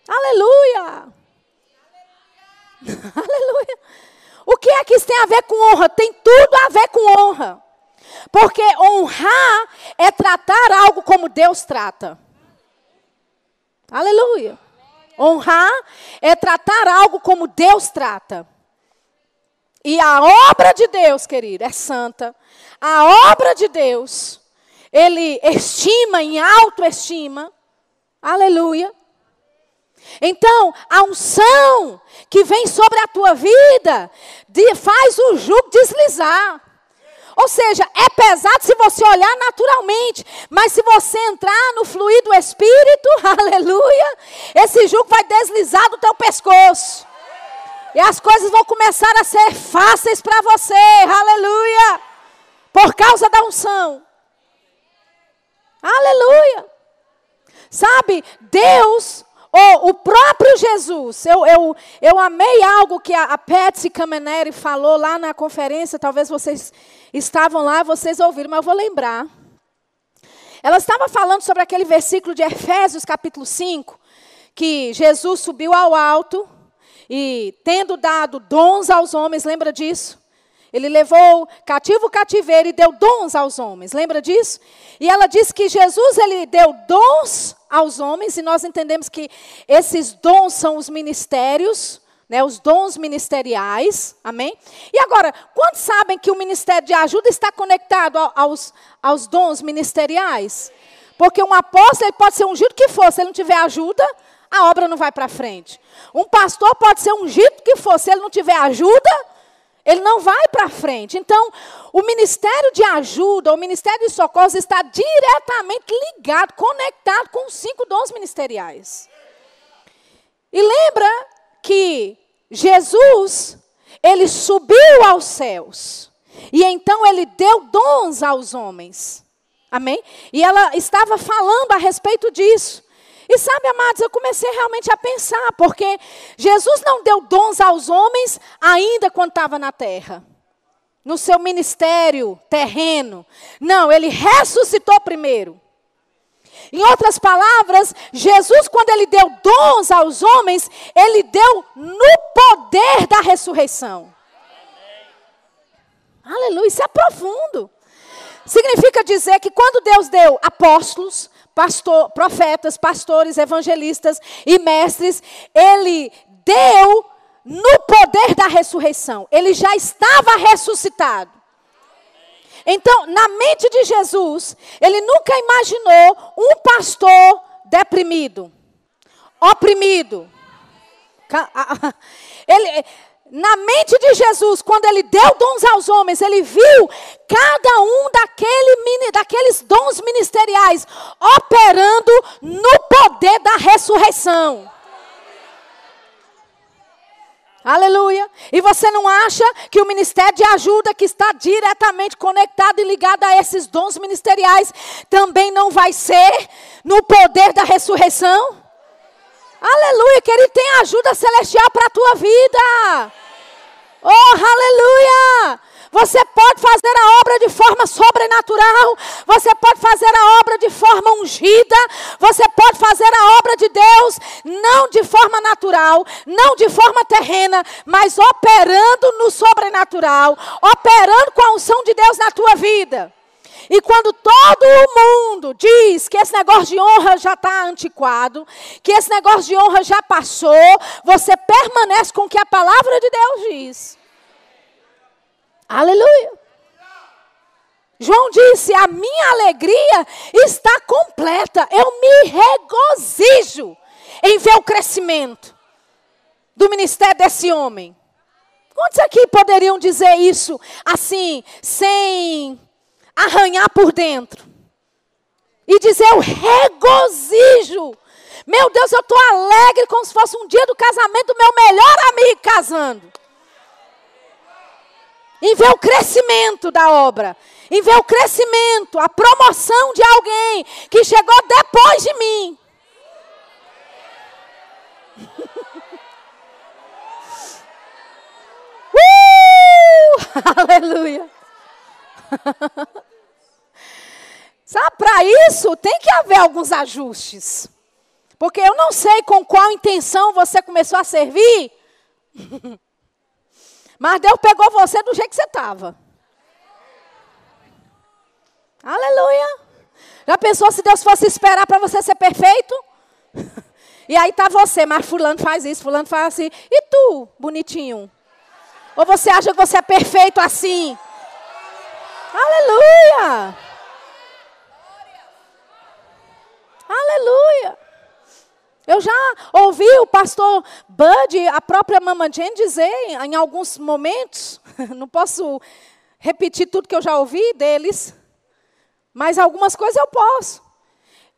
Aleluia. Aleluia. O que é que isso tem a ver com honra? Tem tudo a ver com honra. Porque honrar é tratar algo como Deus trata. Aleluia. Honrar é tratar algo como Deus trata. E a obra de Deus, querido, é santa. A obra de Deus, ele estima em autoestima. Aleluia. Então, a unção que vem sobre a tua vida de, faz o jugo deslizar. Ou seja, é pesado se você olhar naturalmente, mas se você entrar no fluir do Espírito, aleluia, esse jugo vai deslizar do teu pescoço. E as coisas vão começar a ser fáceis para você, aleluia, por causa da unção. Aleluia. Sabe, Deus, ou o próprio Jesus, eu, eu, eu amei algo que a, a Patsy Cameneri falou lá na conferência, talvez vocês estavam lá, vocês ouviram, mas eu vou lembrar. Ela estava falando sobre aquele versículo de Efésios, capítulo 5, que Jesus subiu ao alto e, tendo dado dons aos homens, lembra disso? Ele levou cativo o cativeiro e deu dons aos homens, lembra disso? E ela disse que Jesus ele deu dons aos homens, e nós entendemos que esses dons são os ministérios, né, os dons ministeriais, amém? E agora, quantos sabem que o ministério de ajuda está conectado aos, aos dons ministeriais? Porque um apóstolo ele pode ser ungido que for, se ele não tiver ajuda, a obra não vai para frente. Um pastor pode ser ungido que for, se ele não tiver ajuda, ele não vai para frente. Então, o ministério de ajuda, o ministério de socorros está diretamente ligado, conectado com os cinco dons ministeriais. E lembra que Jesus, ele subiu aos céus. E então ele deu dons aos homens. Amém? E ela estava falando a respeito disso. E sabe, amados, eu comecei realmente a pensar, porque Jesus não deu dons aos homens ainda quando estava na terra, no seu ministério terreno. Não, ele ressuscitou primeiro. Em outras palavras, Jesus, quando ele deu dons aos homens, ele deu no poder da ressurreição. Aleluia, isso é profundo. Significa dizer que quando Deus deu apóstolos, pastor, profetas, pastores, evangelistas e mestres, ele deu no poder da ressurreição. Ele já estava ressuscitado. Então, na mente de Jesus, ele nunca imaginou um pastor deprimido, oprimido. Ele, na mente de Jesus, quando ele deu dons aos homens, ele viu cada um daquele, daqueles dons ministeriais operando no poder da ressurreição. Aleluia. E você não acha que o ministério de ajuda, que está diretamente conectado e ligado a esses dons ministeriais, também não vai ser no poder da ressurreição? Aleluia, que ele tem ajuda celestial para a tua vida. Oh, aleluia! Você pode fazer a obra de forma sobrenatural. Você pode fazer a obra de forma ungida. Você pode fazer a obra de Deus não de forma natural, não de forma terrena, mas operando no sobrenatural, operando com a unção de Deus na tua vida. E quando todo mundo diz que esse negócio de honra já está antiquado, que esse negócio de honra já passou, você permanece com o que a palavra de Deus diz. Aleluia. João disse: A minha alegria está completa. Eu me regozijo em ver o crescimento do ministério desse homem. Quantos aqui poderiam dizer isso assim, sem arranhar por dentro? E dizer: Eu regozijo. Meu Deus, eu estou alegre como se fosse um dia do casamento do meu melhor amigo casando em ver o crescimento da obra, em ver o crescimento, a promoção de alguém que chegou depois de mim. uh! Aleluia. Sabe, para isso tem que haver alguns ajustes. Porque eu não sei com qual intenção você começou a servir. Mas Deus pegou você do jeito que você estava. Aleluia. Já pensou se Deus fosse esperar para você ser perfeito? E aí tá você, mas fulano faz isso, fulano faz assim. E tu, bonitinho? Ou você acha que você é perfeito assim? Aleluia! Aleluia! Eu já ouvi o pastor Bud, a própria Mama Jane dizer em alguns momentos, não posso repetir tudo que eu já ouvi deles, mas algumas coisas eu posso.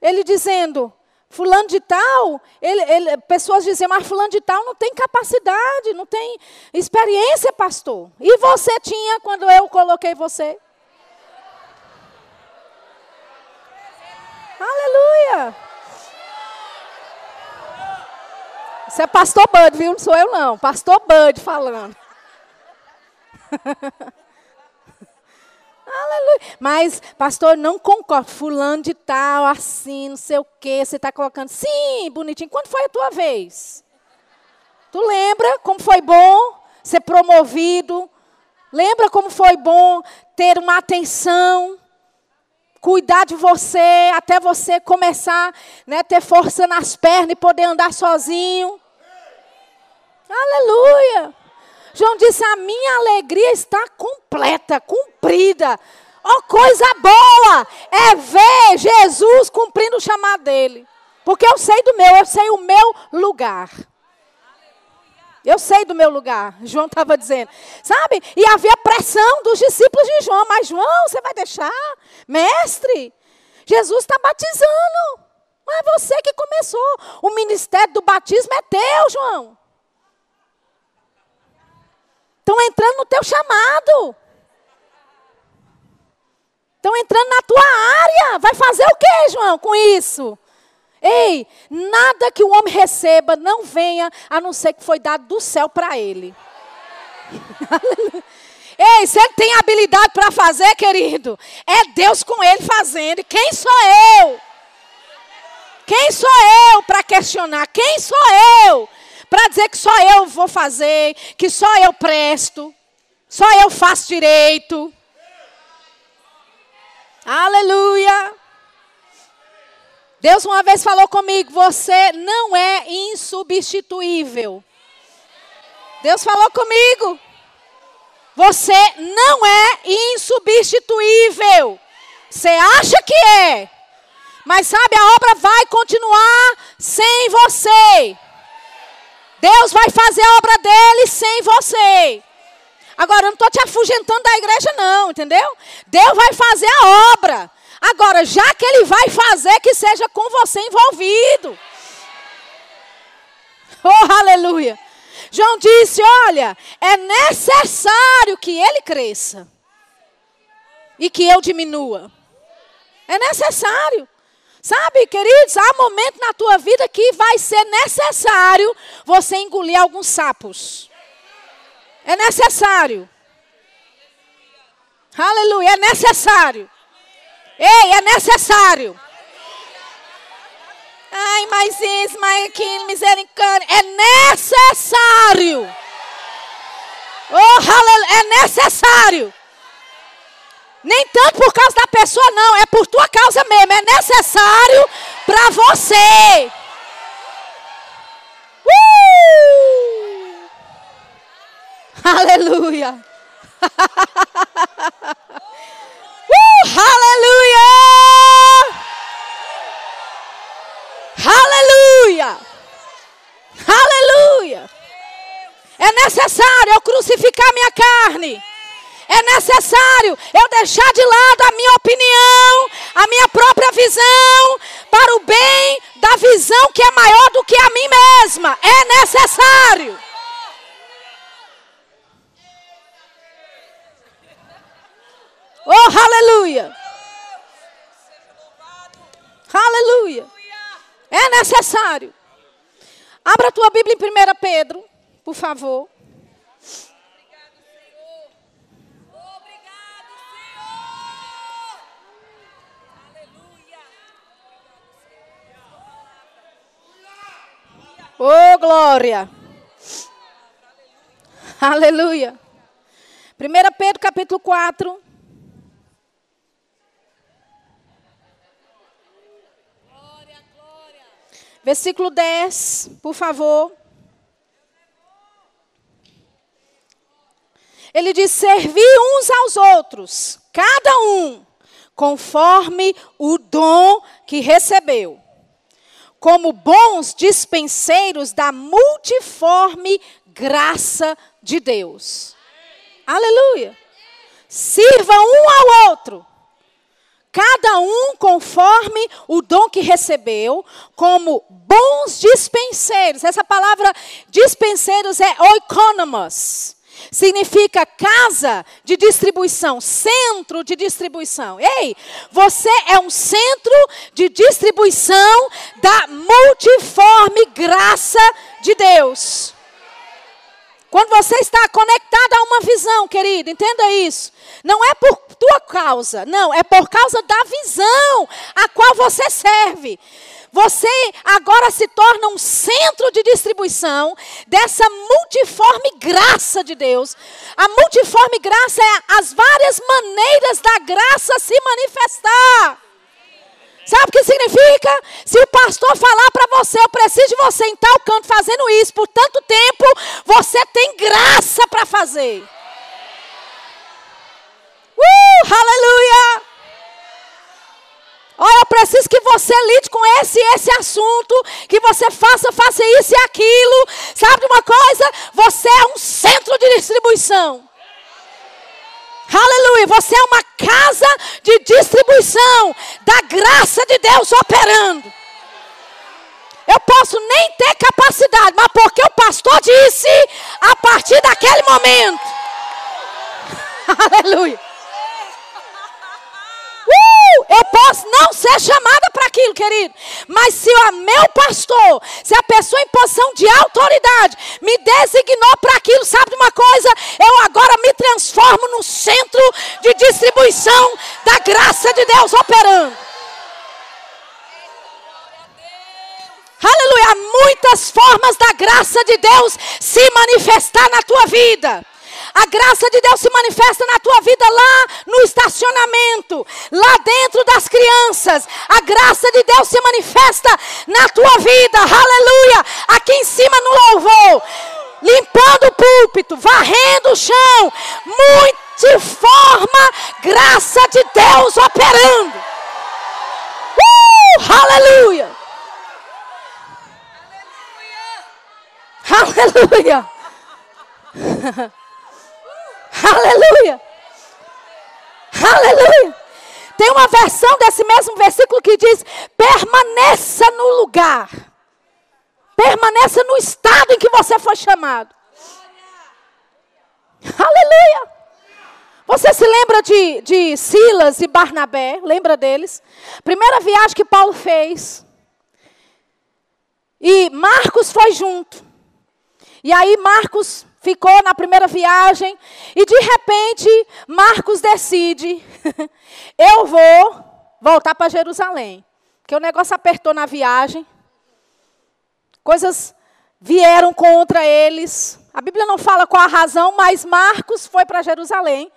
Ele dizendo, fulano de tal, ele, ele, pessoas dizem, mas fulano de tal não tem capacidade, não tem experiência, pastor. E você tinha quando eu coloquei você? Aleluia! Isso é pastor Bud, viu? Não sou eu não. Pastor Bud falando. Aleluia. Mas, pastor, não concordo. Fulano de tal, assim, não sei o quê. Você está colocando. Sim, bonitinho. Quando foi a tua vez? Tu lembra como foi bom ser promovido? Lembra como foi bom ter uma atenção? Cuidar de você até você começar né, ter força nas pernas e poder andar sozinho. Aleluia. João disse: A minha alegria está completa, cumprida. Oh, coisa boa é ver Jesus cumprindo o chamado dele. Porque eu sei do meu, eu sei o meu lugar. Eu sei do meu lugar, João estava dizendo. Sabe? E havia pressão dos discípulos de João. Mas, João, você vai deixar? Mestre, Jesus está batizando. Mas é você que começou. O ministério do batismo é teu, João. Estão entrando no teu chamado. Estão entrando na tua área. Vai fazer o que, João, com isso? Ei, nada que o homem receba não venha a não ser que foi dado do céu para ele. Ei, se ele tem habilidade para fazer, querido, é Deus com ele fazendo. E quem sou eu? Quem sou eu para questionar? Quem sou eu para dizer que só eu vou fazer, que só eu presto, só eu faço direito. Aleluia. Deus uma vez falou comigo: você não é insubstituível. Deus falou comigo. Você não é insubstituível. Você acha que é. Mas sabe, a obra vai continuar sem você. Deus vai fazer a obra dele sem você. Agora, eu não estou te afugentando da igreja, não, entendeu? Deus vai fazer a obra. Agora, já que ele vai fazer, que seja com você envolvido. Oh, aleluia. João disse: Olha, é necessário que ele cresça e que eu diminua. É necessário. Sabe, queridos, há momento na tua vida que vai ser necessário você engolir alguns sapos. É necessário. Aleluia, é necessário. Ei, é necessário. Ai, mas isso, mas aquilo, misericórdia. É necessário. Oh, aleluia, é necessário. Nem tanto por causa da pessoa, não. É por tua causa mesmo. É necessário para você. Uh! Aleluia. Aleluia. Aleluia. É necessário eu crucificar minha carne. É necessário eu deixar de lado a minha opinião, a minha própria visão, para o bem da visão que é maior do que a mim mesma. É necessário. Oh, aleluia. Aleluia. É necessário. Abra a tua Bíblia em 1 Pedro, por favor. Oh, glória! Aleluia! 1 Pedro capítulo 4. Glória, glória. Versículo 10, por favor. Ele diz: servir uns aos outros, cada um, conforme o dom que recebeu como bons dispenseiros da multiforme graça de Deus. Aleluia. Sirva um ao outro, cada um conforme o dom que recebeu, como bons dispenseiros. Essa palavra dispenseiros é oikonomos. significa casa de distribuição, centro de distribuição. Ei, você é um centro de distribuição da multiforme graça de Deus. Quando você está conectado a uma visão, querido, entenda isso. Não é por tua causa, não, é por causa da visão a qual você serve. Você agora se torna um centro de distribuição dessa multiforme graça de Deus. A multiforme graça é as várias maneiras da graça se manifestar. Sabe o que significa? Se o pastor falar para você, eu preciso de você em tal canto fazendo isso por tanto tempo, você tem graça para fazer. Uh, aleluia! Olha, eu preciso que você lide com esse esse assunto, que você faça, faça isso e aquilo. Sabe de uma coisa? Você é um centro de distribuição. Aleluia, você é uma casa de distribuição da graça de Deus operando. Eu posso nem ter capacidade, mas porque o pastor disse, a partir daquele momento. Aleluia. Eu posso não ser chamada para aquilo, querido. Mas se o meu pastor, se a pessoa em posição de autoridade me designou para aquilo, sabe de uma coisa? Eu agora me transformo no centro de distribuição da graça de Deus operando. Aleluia. Há muitas formas da graça de Deus se manifestar na tua vida. A graça de Deus se manifesta na tua vida lá no estacionamento, lá dentro das crianças. A graça de Deus se manifesta na tua vida. Aleluia! Aqui em cima no louvor, limpando o púlpito, varrendo o chão. Multiforma graça de Deus operando. Uh, aleluia! Aleluia! aleluia. Aleluia! Aleluia! Tem uma versão desse mesmo versículo que diz: permaneça no lugar. Permaneça no estado em que você foi chamado. Aleluia! Você se lembra de, de Silas e Barnabé? Lembra deles? Primeira viagem que Paulo fez. E Marcos foi junto. E aí Marcos ficou na primeira viagem e de repente Marcos decide: eu vou voltar para Jerusalém. Porque o negócio apertou na viagem, coisas vieram contra eles. A Bíblia não fala qual a razão, mas Marcos foi para Jerusalém.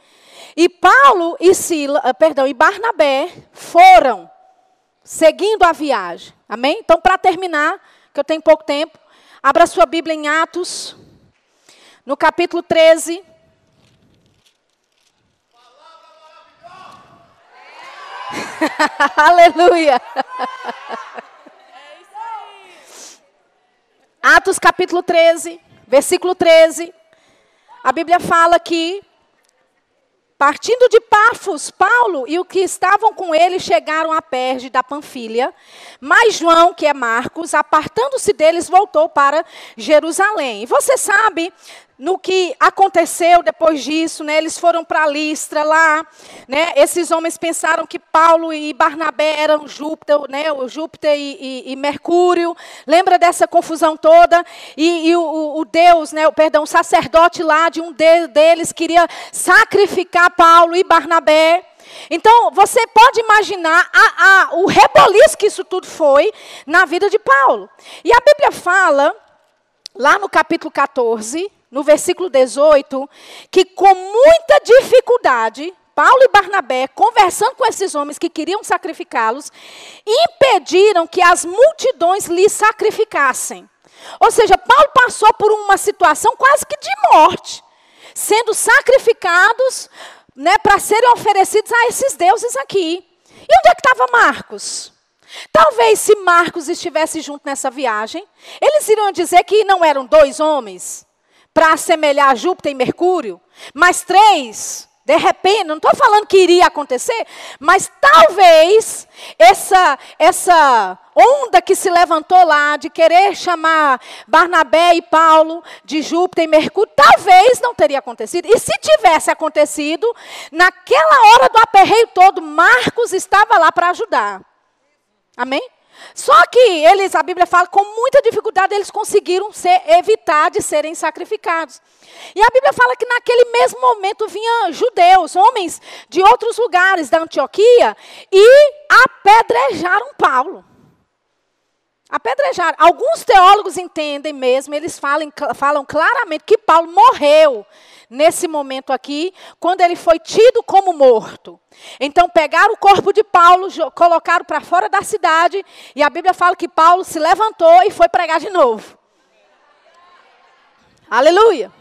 E Paulo e Sila, ah, perdão, e Barnabé foram seguindo a viagem. Amém? Então, para terminar, que eu tenho pouco tempo, abra sua Bíblia em Atos no capítulo 13. Aleluia. Atos capítulo 13, versículo 13. A Bíblia fala que Partindo de Pafos, Paulo e o que estavam com ele chegaram a Perge da Panfilha, mas João, que é Marcos, apartando-se deles, voltou para Jerusalém. E você sabe no que aconteceu depois disso, né? Eles foram para Listra lá, né? Esses homens pensaram que Paulo e Barnabé eram Júpiter, né? O Júpiter e, e, e Mercúrio. Lembra dessa confusão toda? E, e o, o, Deus, né? O perdão, o sacerdote lá de um de, deles queria sacrificar Paulo e Barnabé. Então, você pode imaginar a, a, o reboliço que isso tudo foi na vida de Paulo. E a Bíblia fala, lá no capítulo 14, no versículo 18, que com muita dificuldade, Paulo e Barnabé, conversando com esses homens que queriam sacrificá-los, impediram que as multidões lhe sacrificassem. Ou seja, Paulo passou por uma situação quase que de morte, sendo sacrificados né, para serem oferecidos a esses deuses aqui. E onde é que estava Marcos? Talvez se Marcos estivesse junto nessa viagem, eles iriam dizer que não eram dois homens, para assemelhar Júpiter e Mercúrio, mas três De repente, não estou falando que iria acontecer, mas talvez essa, essa onda que se levantou lá de querer chamar Barnabé e Paulo de Júpiter e Mercúrio, talvez não teria acontecido. E se tivesse acontecido, naquela hora do aperreio todo, Marcos estava lá para ajudar. Amém? Só que eles, a Bíblia fala, com muita dificuldade eles conseguiram ser, evitar de serem sacrificados. E a Bíblia fala que naquele mesmo momento vinham judeus, homens de outros lugares da Antioquia, e apedrejaram Paulo. Apedrejaram. Alguns teólogos entendem mesmo, eles falam, falam claramente que Paulo morreu nesse momento aqui, quando ele foi tido como morto. Então pegaram o corpo de Paulo, colocaram para fora da cidade, e a Bíblia fala que Paulo se levantou e foi pregar de novo. Aleluia.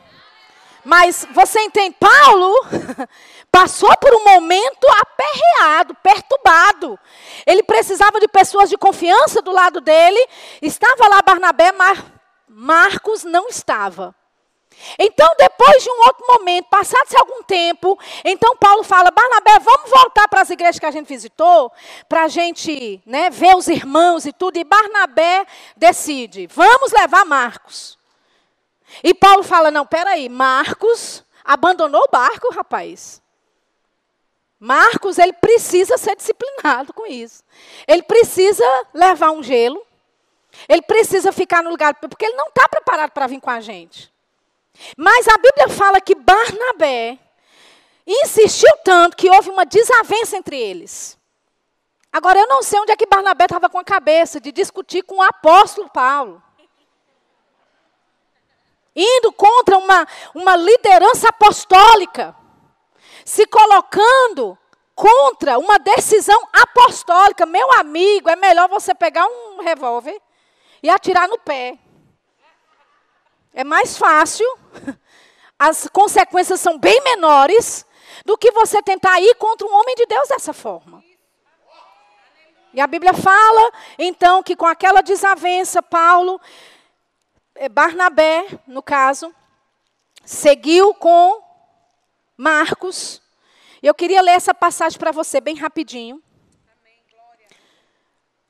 Mas você entende, Paulo passou por um momento aperreado, perturbado. Ele precisava de pessoas de confiança do lado dele. Estava lá Barnabé, mas Marcos não estava. Então, depois de um outro momento, passado-se algum tempo, então Paulo fala: Barnabé, vamos voltar para as igrejas que a gente visitou, para a gente né, ver os irmãos e tudo. E Barnabé decide: vamos levar Marcos. E Paulo fala: não, peraí, Marcos abandonou o barco, rapaz. Marcos, ele precisa ser disciplinado com isso. Ele precisa levar um gelo. Ele precisa ficar no lugar, porque ele não está preparado para vir com a gente. Mas a Bíblia fala que Barnabé insistiu tanto que houve uma desavença entre eles. Agora, eu não sei onde é que Barnabé estava com a cabeça de discutir com o apóstolo Paulo indo contra uma, uma liderança apostólica, se colocando contra uma decisão apostólica. Meu amigo, é melhor você pegar um revólver e atirar no pé. É mais fácil, as consequências são bem menores do que você tentar ir contra um homem de Deus dessa forma. E a Bíblia fala, então, que com aquela desavença, Paulo Barnabé, no caso, seguiu com Marcos. Eu queria ler essa passagem para você bem rapidinho.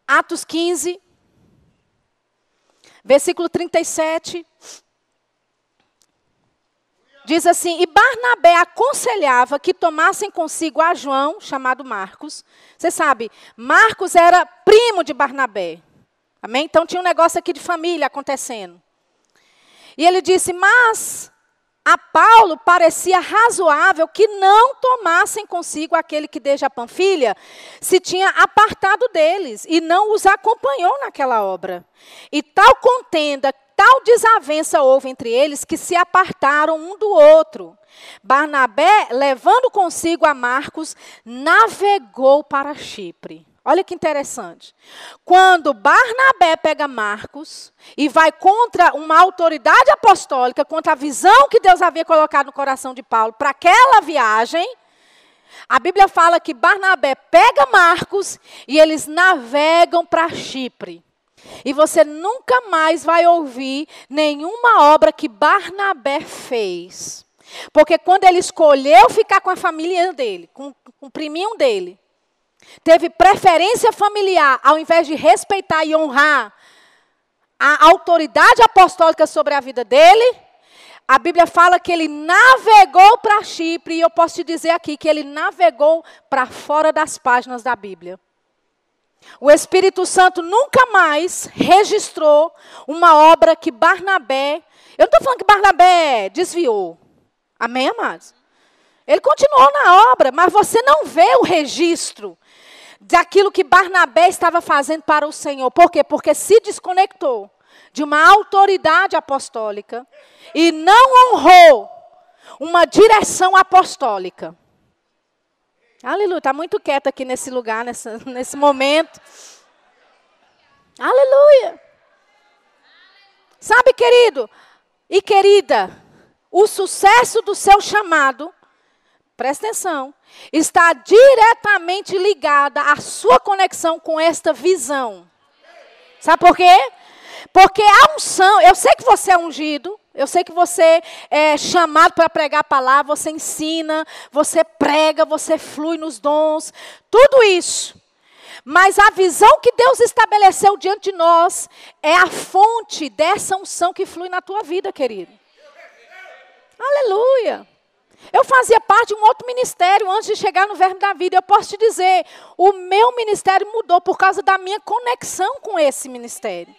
Atos 15, versículo 37. Diz assim: E Barnabé aconselhava que tomassem consigo a João, chamado Marcos. Você sabe, Marcos era primo de Barnabé. Amém? Então tinha um negócio aqui de família acontecendo. E ele disse: Mas a Paulo parecia razoável que não tomassem consigo aquele que desde a Panfilha se tinha apartado deles e não os acompanhou naquela obra. E tal contenda, tal desavença houve entre eles que se apartaram um do outro. Barnabé, levando consigo a Marcos, navegou para Chipre. Olha que interessante. Quando Barnabé pega Marcos e vai contra uma autoridade apostólica, contra a visão que Deus havia colocado no coração de Paulo para aquela viagem, a Bíblia fala que Barnabé pega Marcos e eles navegam para Chipre. E você nunca mais vai ouvir nenhuma obra que Barnabé fez. Porque quando ele escolheu ficar com a família dele, com, com o priminho dele, teve preferência familiar, ao invés de respeitar e honrar a autoridade apostólica sobre a vida dele, a Bíblia fala que ele navegou para Chipre, e eu posso te dizer aqui que ele navegou para fora das páginas da Bíblia. O Espírito Santo nunca mais registrou uma obra que Barnabé. Eu não estou falando que Barnabé desviou. Amém, amados? Ele continuou na obra, mas você não vê o registro daquilo que Barnabé estava fazendo para o Senhor. Por quê? Porque se desconectou de uma autoridade apostólica e não honrou uma direção apostólica. Aleluia, está muito quieto aqui nesse lugar, nessa, nesse momento. Aleluia. Sabe, querido e querida, o sucesso do seu chamado presta atenção, está diretamente ligada à sua conexão com esta visão. Sabe por quê? Porque a unção, eu sei que você é ungido, Eu sei que você é chamado para pregar a palavra, você ensina, você prega, você flui nos dons, tudo isso. Mas a visão que Deus estabeleceu diante de nós é a fonte dessa unção que flui na tua vida, querido. Aleluia. Eu fazia parte de um outro ministério antes de chegar no Verbo da Vida. Eu posso te dizer, o meu ministério mudou por causa da minha conexão com esse ministério.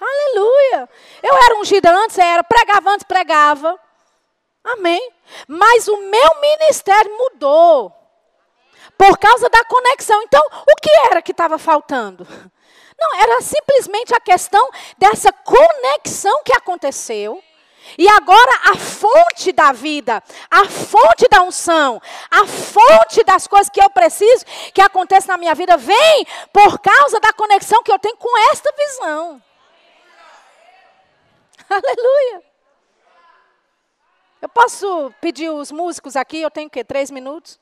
Aleluia. Eu era ungida antes, era, pregava antes, pregava. Amém. Mas o meu ministério mudou. Por causa da conexão. Então, o que era que estava faltando? Não, era simplesmente a questão dessa conexão que aconteceu. E agora a fonte da vida, a fonte da unção, a fonte das coisas que eu preciso que aconteça na minha vida vem por causa da conexão que eu tenho com esta visão. Aleluia. Eu posso pedir os músicos aqui? Eu tenho o quê? Três minutos?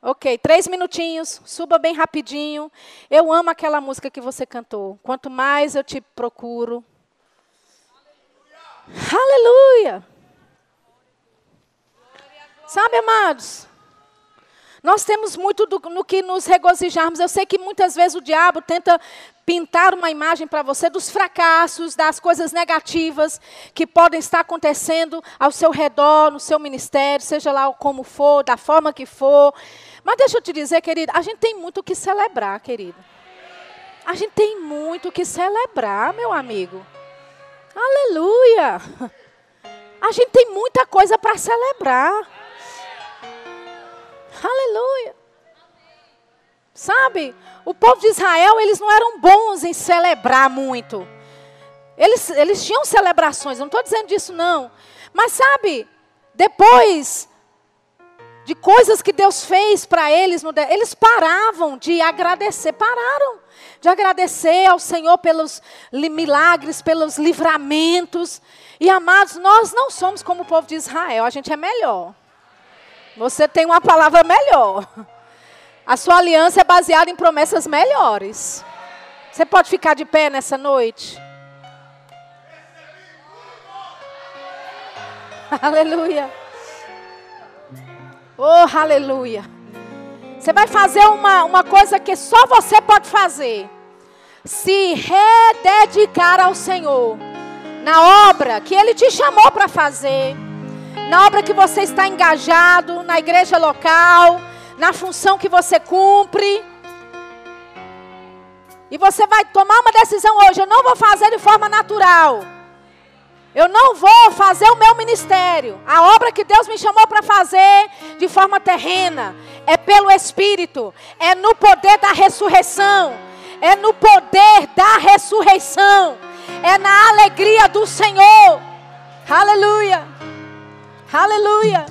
Ok, três minutinhos. Suba bem rapidinho. Eu amo aquela música que você cantou. Quanto mais eu te procuro. Aleluia. Sabe, amados? Nós temos muito do, no que nos regozijarmos. Eu sei que muitas vezes o diabo tenta pintar uma imagem para você dos fracassos, das coisas negativas que podem estar acontecendo ao seu redor, no seu ministério, seja lá como for, da forma que for. Mas deixa eu te dizer, querida, a gente tem muito o que celebrar, querido. A gente tem muito o que celebrar, meu amigo. Aleluia! A gente tem muita coisa para celebrar. Aleluia. Sabe, o povo de Israel, eles não eram bons em celebrar muito. Eles, eles tinham celebrações, não estou dizendo disso não. Mas sabe, depois de coisas que Deus fez para eles, eles paravam de agradecer, pararam de agradecer ao Senhor pelos milagres, pelos livramentos. E amados, nós não somos como o povo de Israel, a gente é melhor. Você tem uma palavra melhor. A sua aliança é baseada em promessas melhores. Você pode ficar de pé nessa noite? Aleluia. Oh, aleluia. Você vai fazer uma, uma coisa que só você pode fazer. Se rededicar ao Senhor. Na obra que Ele te chamou para fazer na obra que você está engajado, na igreja local, na função que você cumpre. E você vai tomar uma decisão hoje. Eu não vou fazer de forma natural. Eu não vou fazer o meu ministério. A obra que Deus me chamou para fazer de forma terrena. É pelo Espírito. É no poder da ressurreição. É no poder da ressurreição. É na alegria do Senhor. Aleluia. Aleluia.